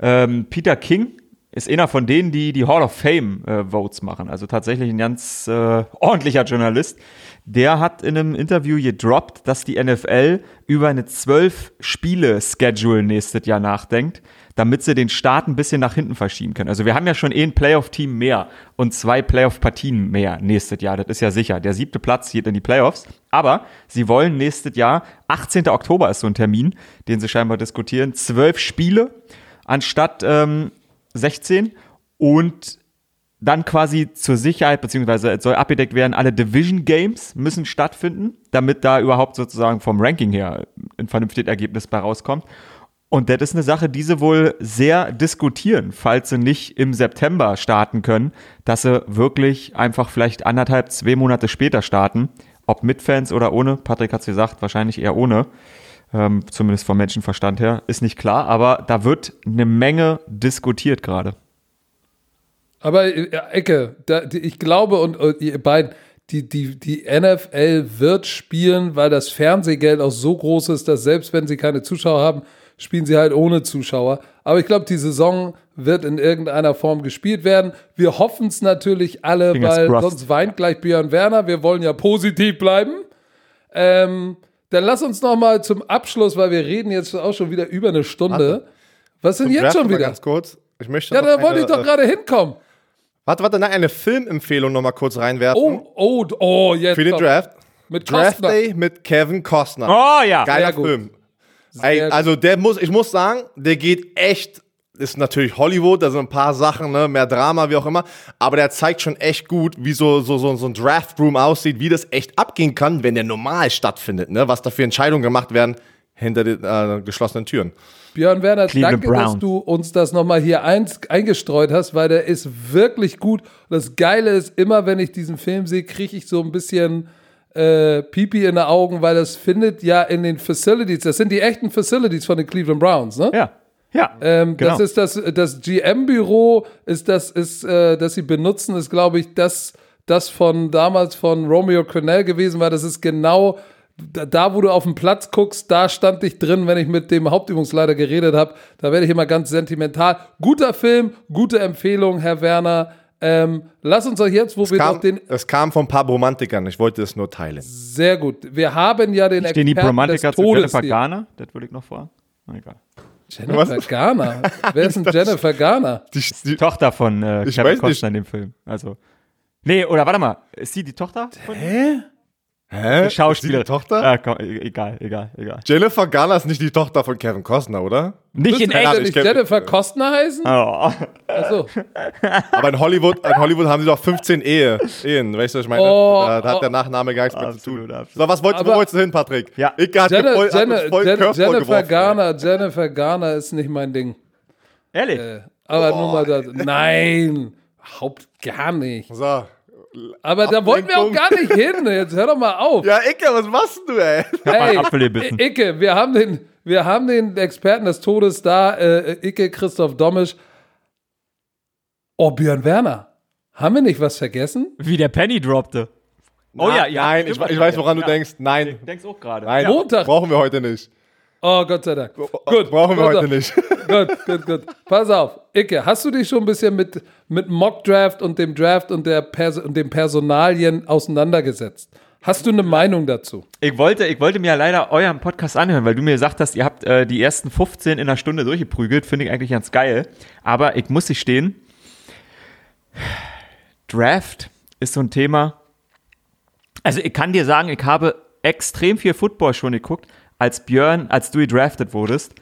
Ähm, Peter King ist einer von denen, die die Hall of Fame äh, Votes machen. Also tatsächlich ein ganz äh, ordentlicher Journalist. Der hat in einem Interview gedroppt, dass die NFL über eine zwölf Spiele Schedule nächstes Jahr nachdenkt damit sie den Start ein bisschen nach hinten verschieben können. Also wir haben ja schon eh ein Playoff-Team mehr und zwei Playoff-Partien mehr nächstes Jahr. Das ist ja sicher. Der siebte Platz geht in die Playoffs. Aber sie wollen nächstes Jahr, 18. Oktober ist so ein Termin, den sie scheinbar diskutieren, zwölf Spiele anstatt ähm, 16 und dann quasi zur Sicherheit, beziehungsweise es soll abgedeckt werden, alle Division Games müssen stattfinden, damit da überhaupt sozusagen vom Ranking her ein vernünftiges Ergebnis bei rauskommt. Und das ist eine Sache, die sie wohl sehr diskutieren, falls sie nicht im September starten können, dass sie wirklich einfach vielleicht anderthalb, zwei Monate später starten. Ob mit Fans oder ohne, Patrick hat es gesagt, wahrscheinlich eher ohne. Ähm, zumindest vom Menschenverstand her, ist nicht klar, aber da wird eine Menge diskutiert gerade. Aber äh, Ecke, da, ich glaube und, und ihr beiden, die, die, die NFL wird spielen, weil das Fernsehgeld auch so groß ist, dass selbst wenn sie keine Zuschauer haben, spielen sie halt ohne Zuschauer. Aber ich glaube, die Saison wird in irgendeiner Form gespielt werden. Wir hoffen es natürlich alle, Fingers weil crossed. sonst weint gleich Björn Werner. Wir wollen ja positiv bleiben. Ähm, dann lass uns noch mal zum Abschluss, weil wir reden jetzt auch schon wieder über eine Stunde. Warte. Was sind jetzt schon wieder? Ganz kurz. Ich möchte ja, da wollte ich doch äh, gerade hinkommen. Warte, warte, nein, eine Filmempfehlung noch mal kurz reinwerfen. Oh, oh, oh, jetzt. Für den Draft. Mit Draft Day mit Kevin Costner. Oh ja. Geiler Film. Ey, also der muss, ich muss sagen, der geht echt, ist natürlich Hollywood, da sind ein paar Sachen, ne, mehr Drama, wie auch immer, aber der zeigt schon echt gut, wie so, so, so, so ein Draftroom aussieht, wie das echt abgehen kann, wenn der normal stattfindet, ne, was da für Entscheidungen gemacht werden hinter den äh, geschlossenen Türen. Björn Werner, Cleveland danke, Brown. dass du uns das nochmal hier ein, eingestreut hast, weil der ist wirklich gut. das Geile ist, immer wenn ich diesen Film sehe, kriege ich so ein bisschen äh, Pipi in den Augen, weil das findet ja in den Facilities, das sind die echten Facilities von den Cleveland Browns, ne? Ja. Ja, ähm, genau. Das ist das, das GM-Büro, ist das, ist, äh, das sie benutzen, ist, glaube ich, das, das von damals von Romeo Cornell gewesen war. Das ist genau da, wo du auf den Platz guckst, da stand ich drin, wenn ich mit dem Hauptübungsleiter geredet habe. Da werde ich immer ganz sentimental. Guter Film, gute Empfehlung, Herr Werner. Ähm, lass uns doch jetzt, wo es wir kam, doch den. Es kam von ein paar Romantikern, ich wollte es nur teilen. Sehr gut. Wir haben ja den Stehen Experten die Romantiker zu Jennifer Garner? Das würde ich noch vor. Na egal. Jennifer Was? Garner? Wer ist denn Jennifer Garner? Die, die, die Tochter von äh, Kevin Costner in dem Film. Also. Nee, oder warte mal, ist sie die Tochter? Von Hä? Hä? Die Schauspielerin. Die Tochter? Ah, komm, e-, egal, egal, egal. Jennifer Garner ist nicht die Tochter von Kevin Costner, oder? Nicht in echt. nicht Jennifer Costner heißen? Oh. Achso. Aber in Hollywood, in Hollywood haben sie doch 15 Ehe, Ehen. Weißt du, was ich meine? Oh, da, da hat oh. der Nachname gar nichts mehr zu tun. Absolut. So, was wolltest, wo wolltest du hin, Patrick? Ja. Ich hat Jenna, voll, Jenna, hat voll Jenna, Jennifer geworfen, Garner, Jennifer Garner ist nicht mein Ding. Ehrlich? Äh, aber oh. nur mal das. Nein, überhaupt gar nicht. So. Aber da wollten wir auch gar nicht hin. Jetzt hör doch mal auf. Ja, Icke, was machst du, ey? Ey, Icke, wir haben den, wir haben den Experten des Todes da, äh, Icke Christoph Dommisch. Oh, Björn Werner. Haben wir nicht was vergessen? Wie der Penny droppte. Oh ja, ja. Nein, ich, ich weiß, woran ja. du denkst. Nein. Du denkst auch gerade. Nein, Montag. brauchen wir heute nicht. Oh, Gott sei Dank. Gut. Brauchen wir heute nicht. gut, gut, gut. Pass auf. Icke, hast du dich schon ein bisschen mit, mit Mock Draft und dem Draft und, der Pers und den Personalien auseinandergesetzt? Hast du eine Meinung dazu? Ich wollte, ich wollte mir ja leider euren Podcast anhören, weil du mir gesagt hast, ihr habt äh, die ersten 15 in einer Stunde durchgeprügelt. Finde ich eigentlich ganz geil. Aber ich muss nicht stehen. Draft ist so ein Thema. Also ich kann dir sagen, ich habe extrem viel Football schon geguckt, als Björn, als du gedraftet wurdest.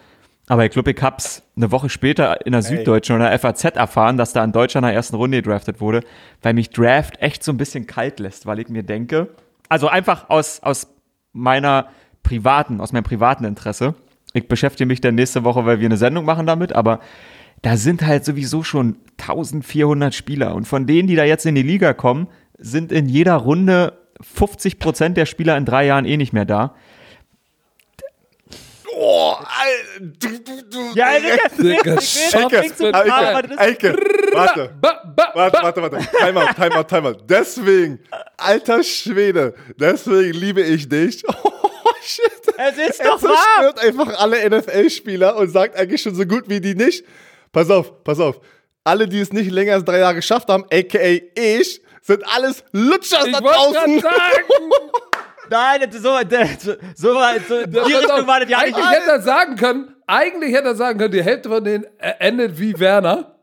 Aber ich glaube, ich hab's eine Woche später in der Süddeutschen oder FAZ erfahren, dass da in Deutschland in der ersten Runde gedraftet wurde, weil mich Draft echt so ein bisschen kalt lässt, weil ich mir denke, also einfach aus, aus meiner privaten, aus meinem privaten Interesse. Ich beschäftige mich dann nächste Woche, weil wir eine Sendung machen damit, aber da sind halt sowieso schon 1400 Spieler und von denen, die da jetzt in die Liga kommen, sind in jeder Runde 50 Prozent der Spieler in drei Jahren eh nicht mehr da. Oh, Alter, du, du, du. Ja, Digga, Digga, Eike, warte. Ba, ba, Warte, ba. warte, warte. Timeout, Timeout, Timeout. Deswegen, alter Schwede, deswegen liebe ich dich. Oh, shit. Es ist Er doch wahr! zerstört einfach alle NFL-Spieler und sagt eigentlich schon so gut wie die nicht. Pass auf, pass auf. Alle, die es nicht länger als drei Jahre geschafft haben, aka ich, sind alles Lutschers Ich da draußen. sagen. Nein, das ist so, das, so, so, die Richtung auf, war das ja. Eigentlich hätte er sagen können, eigentlich hätte er sagen können, die Hälfte von denen äh, endet wie Werner.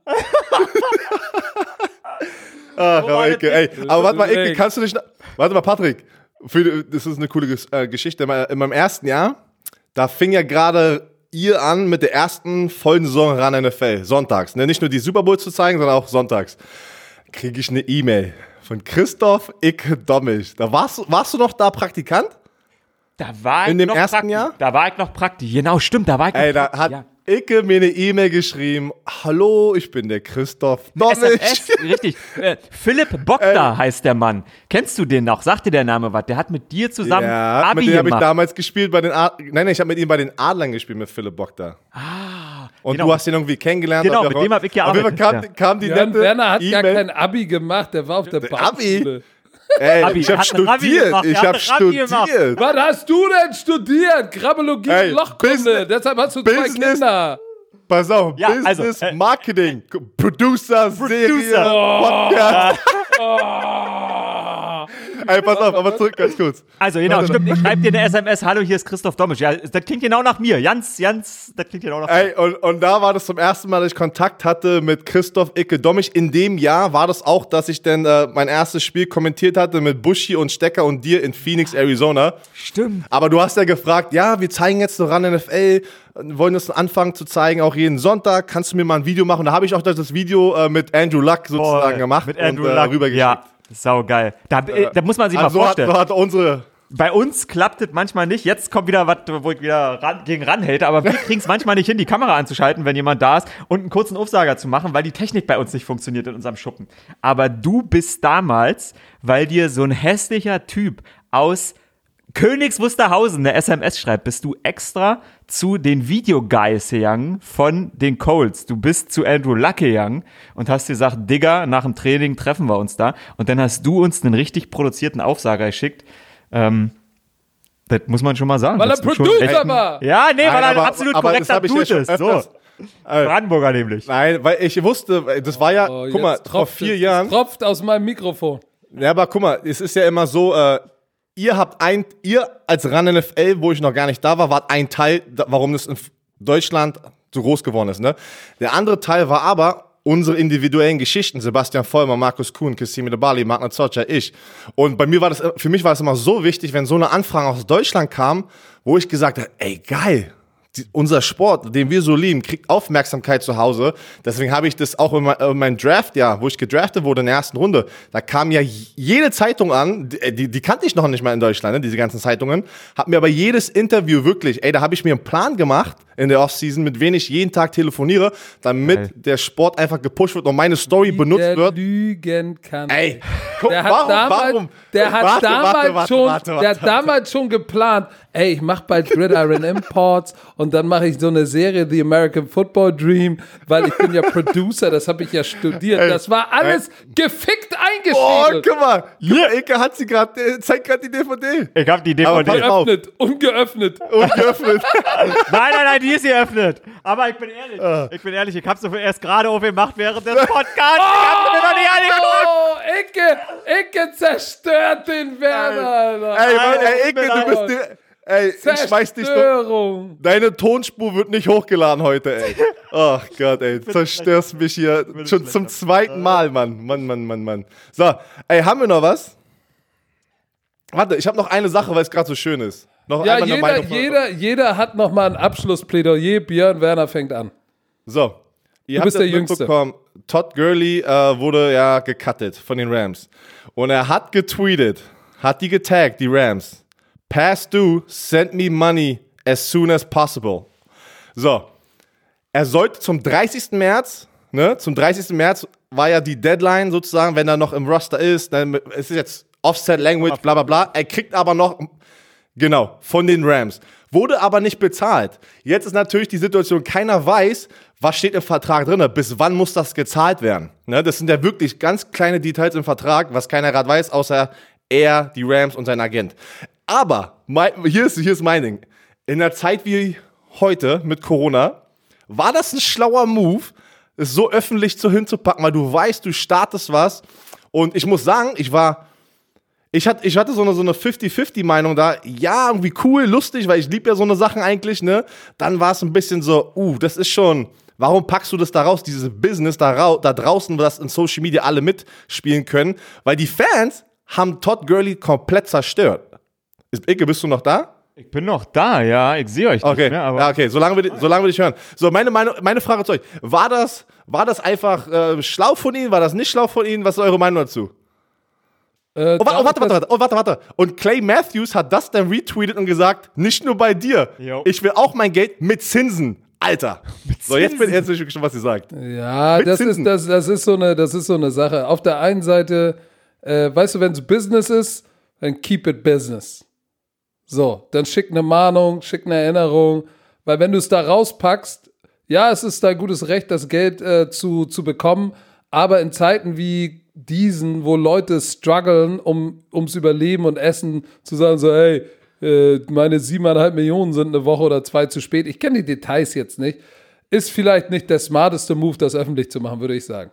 Ach, aber, war Ecke, ey. aber warte mal, Ecke, kannst du nicht. Warte mal, Patrick. Für, das ist eine coole äh, Geschichte. In meinem- In meinem ersten Jahr, da fing ja gerade ihr an mit der ersten vollen Saison ran NFL. Sonntags. Ne? Nicht nur die Super Bowl zu zeigen, sondern auch sonntags. Kriege ich eine E-Mail von Christoph Icke Dommich. Da warst, du- warst du noch da Praktikant? Da war ich In dem noch ersten Prakti- Jahr? Da war ich noch praktisch. Genau, stimmt, da war ich noch Ey, da Prakti- hat ja. Icke mir eine E-Mail geschrieben. Hallo, ich bin der Christoph Dommich. SMS, richtig. Äh, Philipp Bogda heißt der Mann. Kennst du den noch? Sagt dir der Name was? Der hat mit dir zusammen Ja, Abi mit dem habe ich damals gespielt bei den Ad Nein, nein, ich habe mit ihm bei den Adlern gespielt, mit Philipp Bogda. Ah. Und genau. du hast ihn irgendwie kennengelernt. Genau, mit dem hab ich Auf jeden Fall gearbeitet, kam, kam die Jan nette Werner hat gar E-Mail. kein Abi gemacht, der war auf der Abi? Ey, Abi, ich habe Abi studiert. gemacht, ich hat habe ein Abi gemacht. studiert. Was hast du denn studiert? Grabbologie Ey, und Lochkunde. Business- Deshalb hast du zwei Business- Kinder. Pass auf, Ja, also, Business, äh, Marketing, Producer, Serie, Producer. Podcast. Ah. Ey, pass auf, aber zurück ganz kurz. Also genau, stimmt. Ich schreibe dir eine SMS. Hallo, hier ist Christoph Domisch. Ja, das klingt genau nach mir. Jans, Jans, das klingt genau nach mir. Ey, und, und da war das zum ersten Mal, dass ich Kontakt hatte mit Christoph Icke Dommich. In dem Jahr war das auch, dass ich dann äh, mein erstes Spiel kommentiert hatte mit Buschi und Stecker und dir in Phoenix, Arizona. Stimmt. Aber du hast ja gefragt, ja, wir zeigen jetzt noch ran NFL, wollen das anfangen zu zeigen, auch jeden Sonntag. Kannst du mir mal ein Video machen? Da habe ich auch das Video äh, mit Andrew Luck sozusagen Boah, gemacht Mit Andrew und äh, Luck. rübergeschickt. Ja, sau geil. Da, äh, da muss man sich Also mal so hat, vorstellen. so hat unsere Bei uns klappt es manchmal nicht. Jetzt kommt wieder was, wo ich wieder ran, gegen ranhalte, aber wir kriegen es manchmal nicht hin, die Kamera anzuschalten, wenn jemand da ist und einen kurzen Aufsager zu machen, weil die Technik bei uns nicht funktioniert in unserem Schuppen. Aber du bist damals, weil dir so ein hässlicher Typ aus Königs Wusterhausen eine SMS schreibt, bist du extra zu den Videoguys gegangen von den Colts. Du bist zu Andrew Luck gegangen und hast gesagt, Digga, nach dem Training treffen wir uns da. Und dann hast du uns einen richtig produzierten Aufsager geschickt. Ähm, das muss man schon mal sagen. Weil er Producer war. Ja, nee, weil Nein, er ein aber- absolut aber das korrekter hab ich ja Dude ist. So, öfters- Brandenburger nämlich. Nein, weil ich wusste, das war ja, Oh, guck mal, jetzt vor tropft vier es, Jahren. Es tropft aus meinem Mikrofon. Ja, aber guck mal, es ist ja immer so, äh, ihr habt ein, ihr als RAN NFL, wo ich noch gar nicht da war, wart ein Teil, warum das in Deutschland so groß geworden ist, ne? Der andere Teil war aber unsere individuellen Geschichten. Sebastian Vollmer, Markus Kuhn, Kissime de Bali, Magna Zocha, ich. Und bei mir war das, für mich war das immer so wichtig, wenn so eine Anfrage aus Deutschland kam, wo ich gesagt habe, ey, geil. Die, unser Sport, den wir so lieben, kriegt Aufmerksamkeit zu Hause. Deswegen habe ich das auch in, mein, in meinem Draftjahr, wo ich gedraftet wurde in der ersten Runde, da kam ja jede Zeitung an, die, die, die kannte ich noch nicht mal in Deutschland, ne, diese ganzen Zeitungen, hab mir aber jedes Interview wirklich, ey, da habe ich mir einen Plan gemacht in der Offseason, mit wen ich jeden Tag telefoniere, damit Geil. der Sport einfach gepusht wird und meine Story benutzt der wird. lügen kann. Ey, guck, Der hat warum, damals, warum? Der hat Warte, damals warte, warte, schon, warte, warte, der hat damals schon geplant. Ey, ich mach bald Gridiron Imports und dann mache ich so eine Serie The American Football Dream, weil ich bin ja Producer, das habe ich ja studiert. Ey, das war alles gefickt Oh, eingeschrieben. guck mal, guck mal, Eke hat sie gerade, äh, zeigt gerade die DVD. Ich habe die DVD. auf. Ungeöffnet, ungeöffnet. Ungeöffnet. Nein, nein, nein, die ist geöffnet. Aber ich bin ehrlich, Ah. ich bin ehrlich, ich hab's so erst gerade aufgemacht während des Podcasts. Ich hab's mir noch nicht angeguckt. Oh, Ecke, Ecke zerstört den Werner, Alter. ey, Mann, Alter, ey, Eke, du bist ey, ich schmeiß dich doch. Zerstörung. Deine Tonspur wird nicht hochgeladen heute, ey. Ach Gott, ey, zerstörst mich hier schon zum zweiten Mal, Mann. Mann, Mann, Mann, Mann. So, ey, haben wir noch was? Warte, ich habe noch eine Sache, weil es gerade so schön ist. noch Ja, einmal eine jeder, Meinung jeder, jeder hat noch mal ein Abschlussplädoyer. Björn Werner fängt an. So, ihr Du bist habt der Jüngste. Todd Gurley äh, wurde ja gecuttet von den Rams. Und er hat getweetet, hat die getaggt, die Rams. Pass due, send me money as soon as possible. So, er sollte zum 30. März, ne, zum 30. März war ja die Deadline sozusagen, wenn er noch im Roster ist, dann es ist jetzt Offset Language, bla bla bla. Er kriegt aber noch, genau, von den Rams. Wurde aber nicht bezahlt. Jetzt ist natürlich die Situation, keiner weiß, was steht im Vertrag drin, bis wann muss das gezahlt werden. Ne, das sind ja wirklich ganz kleine Details im Vertrag, was keiner gerade weiß, außer er, die Rams und sein Agent. Aber, mein, hier, ist, hier ist mein Ding. In der Zeit wie heute mit Corona, war das ein schlauer Move, es so öffentlich zu hinzupacken, weil du weißt, du startest was. Und ich muss sagen, ich war, ich hatte, ich hatte so eine, so eine 50-50-Meinung da. Ja, irgendwie cool, lustig, weil ich liebe ja so eine Sachen eigentlich, ne? Dann war es ein bisschen so, uh, das ist schon, warum packst du das da raus, dieses Business da, rau da draußen, wo das in Social Media alle mitspielen können? Weil die Fans haben Todd Gurley komplett zerstört. Ist, Icke, bist du noch da? Ich bin noch da, ja. Ich sehe euch Okay, nicht mehr, aber ja, okay, solange wir, solange wir dich hören. So, meine, meine, meine Frage zu euch. War das, war das einfach äh, schlau von Ihnen? War das nicht schlau von Ihnen? Was ist eure Meinung dazu? Äh, Oh, wa- oh, warte, das- warte, warte, oh, warte, warte. Und Clay Matthews hat das dann retweetet und gesagt, nicht nur bei dir. Jo. Ich will auch mein Geld mit Zinsen. Alter. So, jetzt bin jetzt bin ich schon, was ihr sagt. Ja, Mit das ist, das, das, ist so eine, das ist so eine Sache. Auf der einen Seite, äh, weißt du, wenn es Business ist, dann keep it business. So, dann schick eine Mahnung, schick eine Erinnerung, weil wenn du es da rauspackst, ja, es ist dein gutes Recht, das Geld äh, zu, zu bekommen, aber in Zeiten wie diesen, wo Leute strugglen, um, ums Überleben und Essen, zu sagen so, hey, äh, meine siebeneinhalb Millionen sind eine Woche oder zwei zu spät. Ich kenne die Details jetzt nicht. Ist vielleicht nicht der smarteste Move, das öffentlich zu machen, würde ich sagen.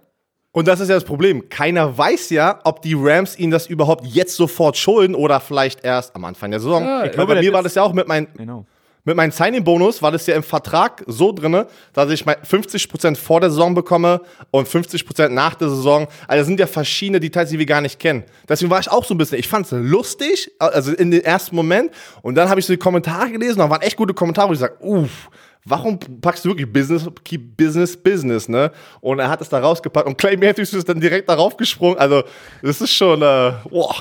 Und das ist ja das Problem. Keiner weiß ja, ob die Rams ihnen das überhaupt jetzt sofort schulden oder vielleicht erst am Anfang der Saison. Ja, ich glaube, bei mir war das ja auch mit meinen genau. Mit meinem Signing-Bonus war das ja im Vertrag so drinne, dass ich mein 50% vor der Saison bekomme und 50% nach der Saison. Also das sind ja verschiedene Details, die wir gar nicht kennen. Deswegen war ich auch so ein bisschen, ich fand es lustig, also in den ersten Moment. Und dann habe ich so die Kommentare gelesen, da waren echt gute Kommentare, wo ich sage, uff, warum packst du wirklich Business, keep Business, Business, ne? Und er hat es da rausgepackt und Clay Matthews ist dann direkt darauf gesprungen. Also das ist schon, äh, boah.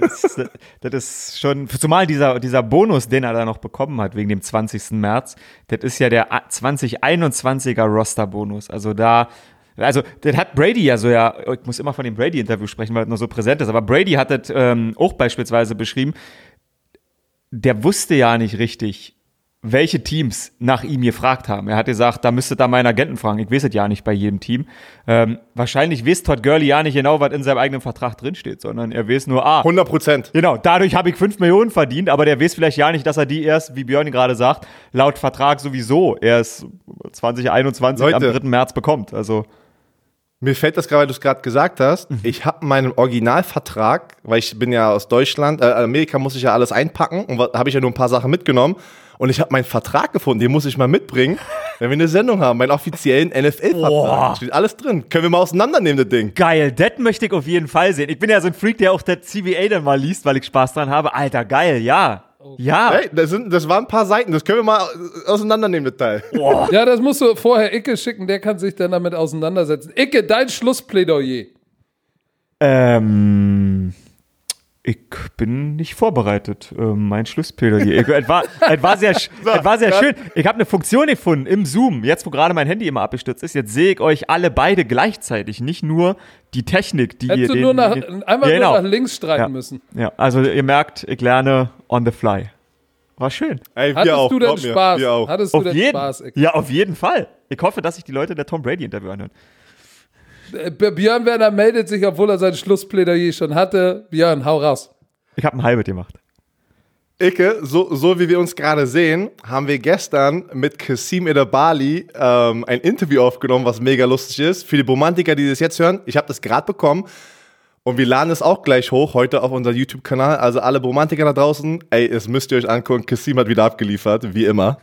Das ist, das ist schon, zumal dieser, dieser Bonus, den er da noch bekommen hat wegen dem 20. März, das ist ja der 2021er Roster-Bonus. Also da, also das hat Brady ja so ja, ich muss immer von dem Brady-Interview sprechen, weil es noch so präsent ist, aber Brady hat das ähm, auch beispielsweise beschrieben, der wusste ja nicht richtig, welche Teams nach ihm gefragt haben. Er hat gesagt, da müsste da meinen Agenten fragen. Ich weiß es ja nicht bei jedem Team. Ähm, wahrscheinlich weiß Todd Gurley ja nicht genau, was in seinem eigenen Vertrag drinsteht, sondern er weiß nur, ah, 100 Prozent. Genau, dadurch habe ich 5 Millionen verdient, aber der weiß vielleicht ja nicht, dass er die erst, wie Björn gerade sagt, laut Vertrag sowieso erst 2021 am Leute. 3. März bekommt. Also, Mir fällt das gerade, weil du es gerade gesagt hast. Ich habe meinen Originalvertrag, weil ich bin ja aus Deutschland, äh, Amerika muss ich ja alles einpacken und habe ich ja nur ein paar Sachen mitgenommen. Und ich habe meinen Vertrag gefunden, den muss ich mal mitbringen, wenn wir eine Sendung haben, meinen offiziellen Boah. NFL-Vertrag. Steht alles drin. Können wir mal auseinandernehmen, das Ding. geil, das möchte ich auf jeden Fall sehen. Ich bin ja so ein Freak, der auch der CBA dann mal liest, weil ich Spaß dran habe. Alter, geil, ja. Ja. Hey, das, sind, das waren ein paar Seiten, das können wir mal äh, auseinandernehmen, das Teil. Ja, das musst du vorher Icke schicken, der kann sich dann damit auseinandersetzen. Icke, dein Schlussplädoyer. Ähm, ich bin nicht vorbereitet. Ähm, mein Schlussplädoyer. Ich- Es war, es war sehr, es war sehr schön. Ich habe eine Funktion gefunden im Zoom. Jetzt, wo gerade mein Handy immer abgestürzt ist, jetzt sehe ich euch alle beide gleichzeitig. Nicht nur die Technik, die ihr Hättest du den, nur nach, den, einmal Ja, genau. nur nach links streiten Ja. müssen. Ja, also ihr merkt, ich lerne on the fly. War schön. Ey, Hattest auch, du denn Spaß? Wir auch. Hattest du Auf denn jeden, Spaß, Icke? ja, auf jeden Fall. Ich hoffe, dass sich die Leute der Tom Brady Interview anhören. Äh, Björn Werner meldet sich, obwohl er sein Schlussplädoyer schon hatte. Björn, hau raus. Ich habe ein halbes gemacht. Icke, so, so wie wir uns gerade sehen, haben wir gestern mit Kasim Edebali ähm, ein Interview aufgenommen, was mega lustig ist. Für die Romantiker, die das jetzt hören, ich habe das gerade bekommen und wir laden es auch gleich hoch heute auf unser YouTube-Kanal. Also alle Romantiker da draußen, ey, es müsst ihr euch angucken. Kasim hat wieder abgeliefert, wie immer.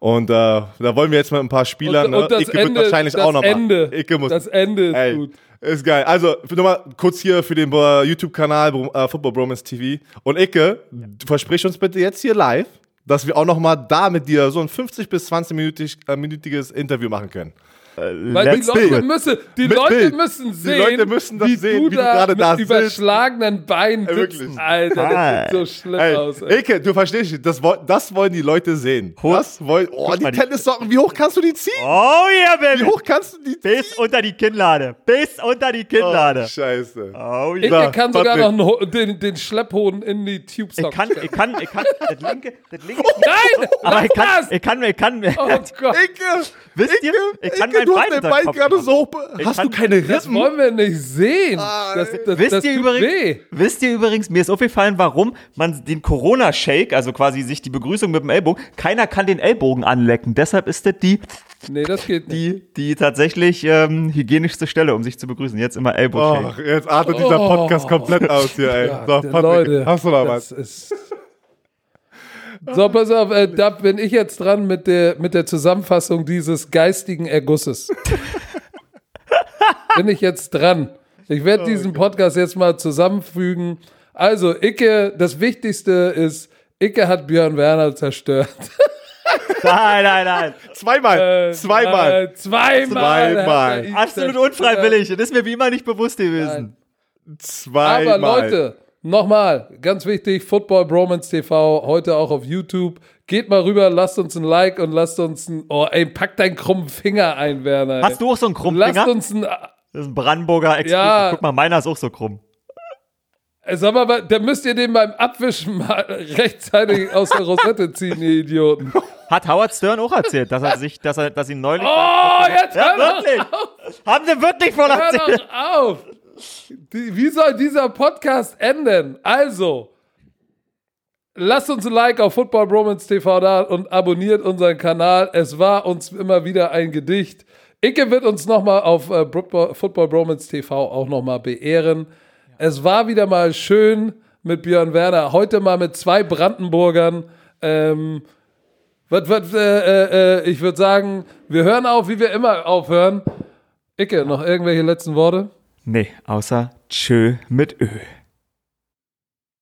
Und äh, da wollen wir jetzt mit ein paar Spielern, Und, und das ne? Icke wird Ende, wahrscheinlich das auch noch Ende. Icke muss, das Ende ist Ey, gut. ist geil. Also, nochmal kurz hier für den äh, YouTube-Kanal äh, Football Bromance TV. Und Icke, versprich uns bitte jetzt hier live, dass wir auch noch mal da mit dir so ein 50 bis 20-minütiges Interview machen können. Weil die Leute, müssen, die Mit Leute müssen Die sehen, Leute müssen das wie sehen, du wie du da gerade mit da sitzt. überschlagenen Beinen sitzt. wirklich. Alter, das sieht so schlimm Ey, aus. Ey. Eke, du verstehst nicht, das, das wollen die Leute sehen. Hoch- Das wollen, oh, Guck die die- Tennissocken, wie hoch kannst du die ziehen? Oh yeah, Wie Baby! hoch kannst du die ziehen? Bis unter die Kinnlade. Bis unter die Kinnlade. Oh, scheiße. Oh, Ich, yeah. So, ich kann sogar noch Patrick. einen, Ho- den, den Schlepphoden in die Tube Ich kann, ich kann, ich kann, das linke, das linke. Nein! Aber ich kann, das! ich kann, ich kann, Oh Gott, Ecke, Wisst ihr, ich kann mein du Bein hast dein Bein gerade machen. so Hast kann- du keine das Rippen? wollen wir nicht sehen. Ah, Das, das, Wisst das ihr übrigens, weh. wisst ihr übrigens, mir ist aufgefallen, warum man den Corona-Shake, also quasi sich die Begrüßung mit dem Ellbogen, keiner kann den Ellbogen anlecken. Deshalb ist das die, Nee, das geht nicht. die, die tatsächlich ähm, hygienischste Stelle, um sich zu begrüßen. Jetzt immer Ellbogen. Oh, jetzt artet dieser Oh. Podcast komplett aus hier, ey. Ja, so, Patrick, Leute, hast du das was? So, pass auf, äh, da bin ich jetzt dran mit der, mit der Zusammenfassung dieses geistigen Ergusses. bin ich jetzt dran. Ich werde diesen Podcast jetzt mal zusammenfügen. Also, Icke, das Wichtigste ist, Icke hat Björn Werner zerstört. Nein, nein, nein. Zweimal, zweimal. Äh, zweimal. Zweimal. Absolut unfreiwillig. Das ist mir wie immer nicht bewusst gewesen. Zweimal. Aber Leute, nochmal, ganz wichtig, Football Bromance TV, heute auch auf YouTube. Geht mal rüber, lasst uns ein Like und lasst uns ein, oh ey, pack deinen krummen Finger ein, Werner. ey. Hast du auch so einen krummen Lasst Finger? uns ein, Das ist ein Brandenburger Exklusiv. Ja. Guck mal, meiner ist auch so krumm. äh, sag mal, da müsst ihr den beim Abwischen mal rechtzeitig aus der Rosette ziehen, ihr Idioten. Hat Howard Stern auch erzählt, dass er sich, dass er, dass ihn neulich. Oh, jetzt ja, hör doch wirklich. Haben sie wirklich voll Hör erzählt? doch auf! Wie soll dieser Podcast enden? Also, lasst uns ein Like auf Football Bromance TV da und abonniert unseren Kanal. Es war uns immer wieder ein Gedicht. Icke wird uns nochmal auf äh, Football Bromance TV auch nochmal beehren. Es war wieder mal schön mit Björn Werner. Heute mal mit zwei Brandenburgern. Ähm, was, was, äh, äh, ich würde sagen, wir hören auf, wie wir immer aufhören. Icke, noch irgendwelche letzten Worte? Nee, außer Tschö mit Ö.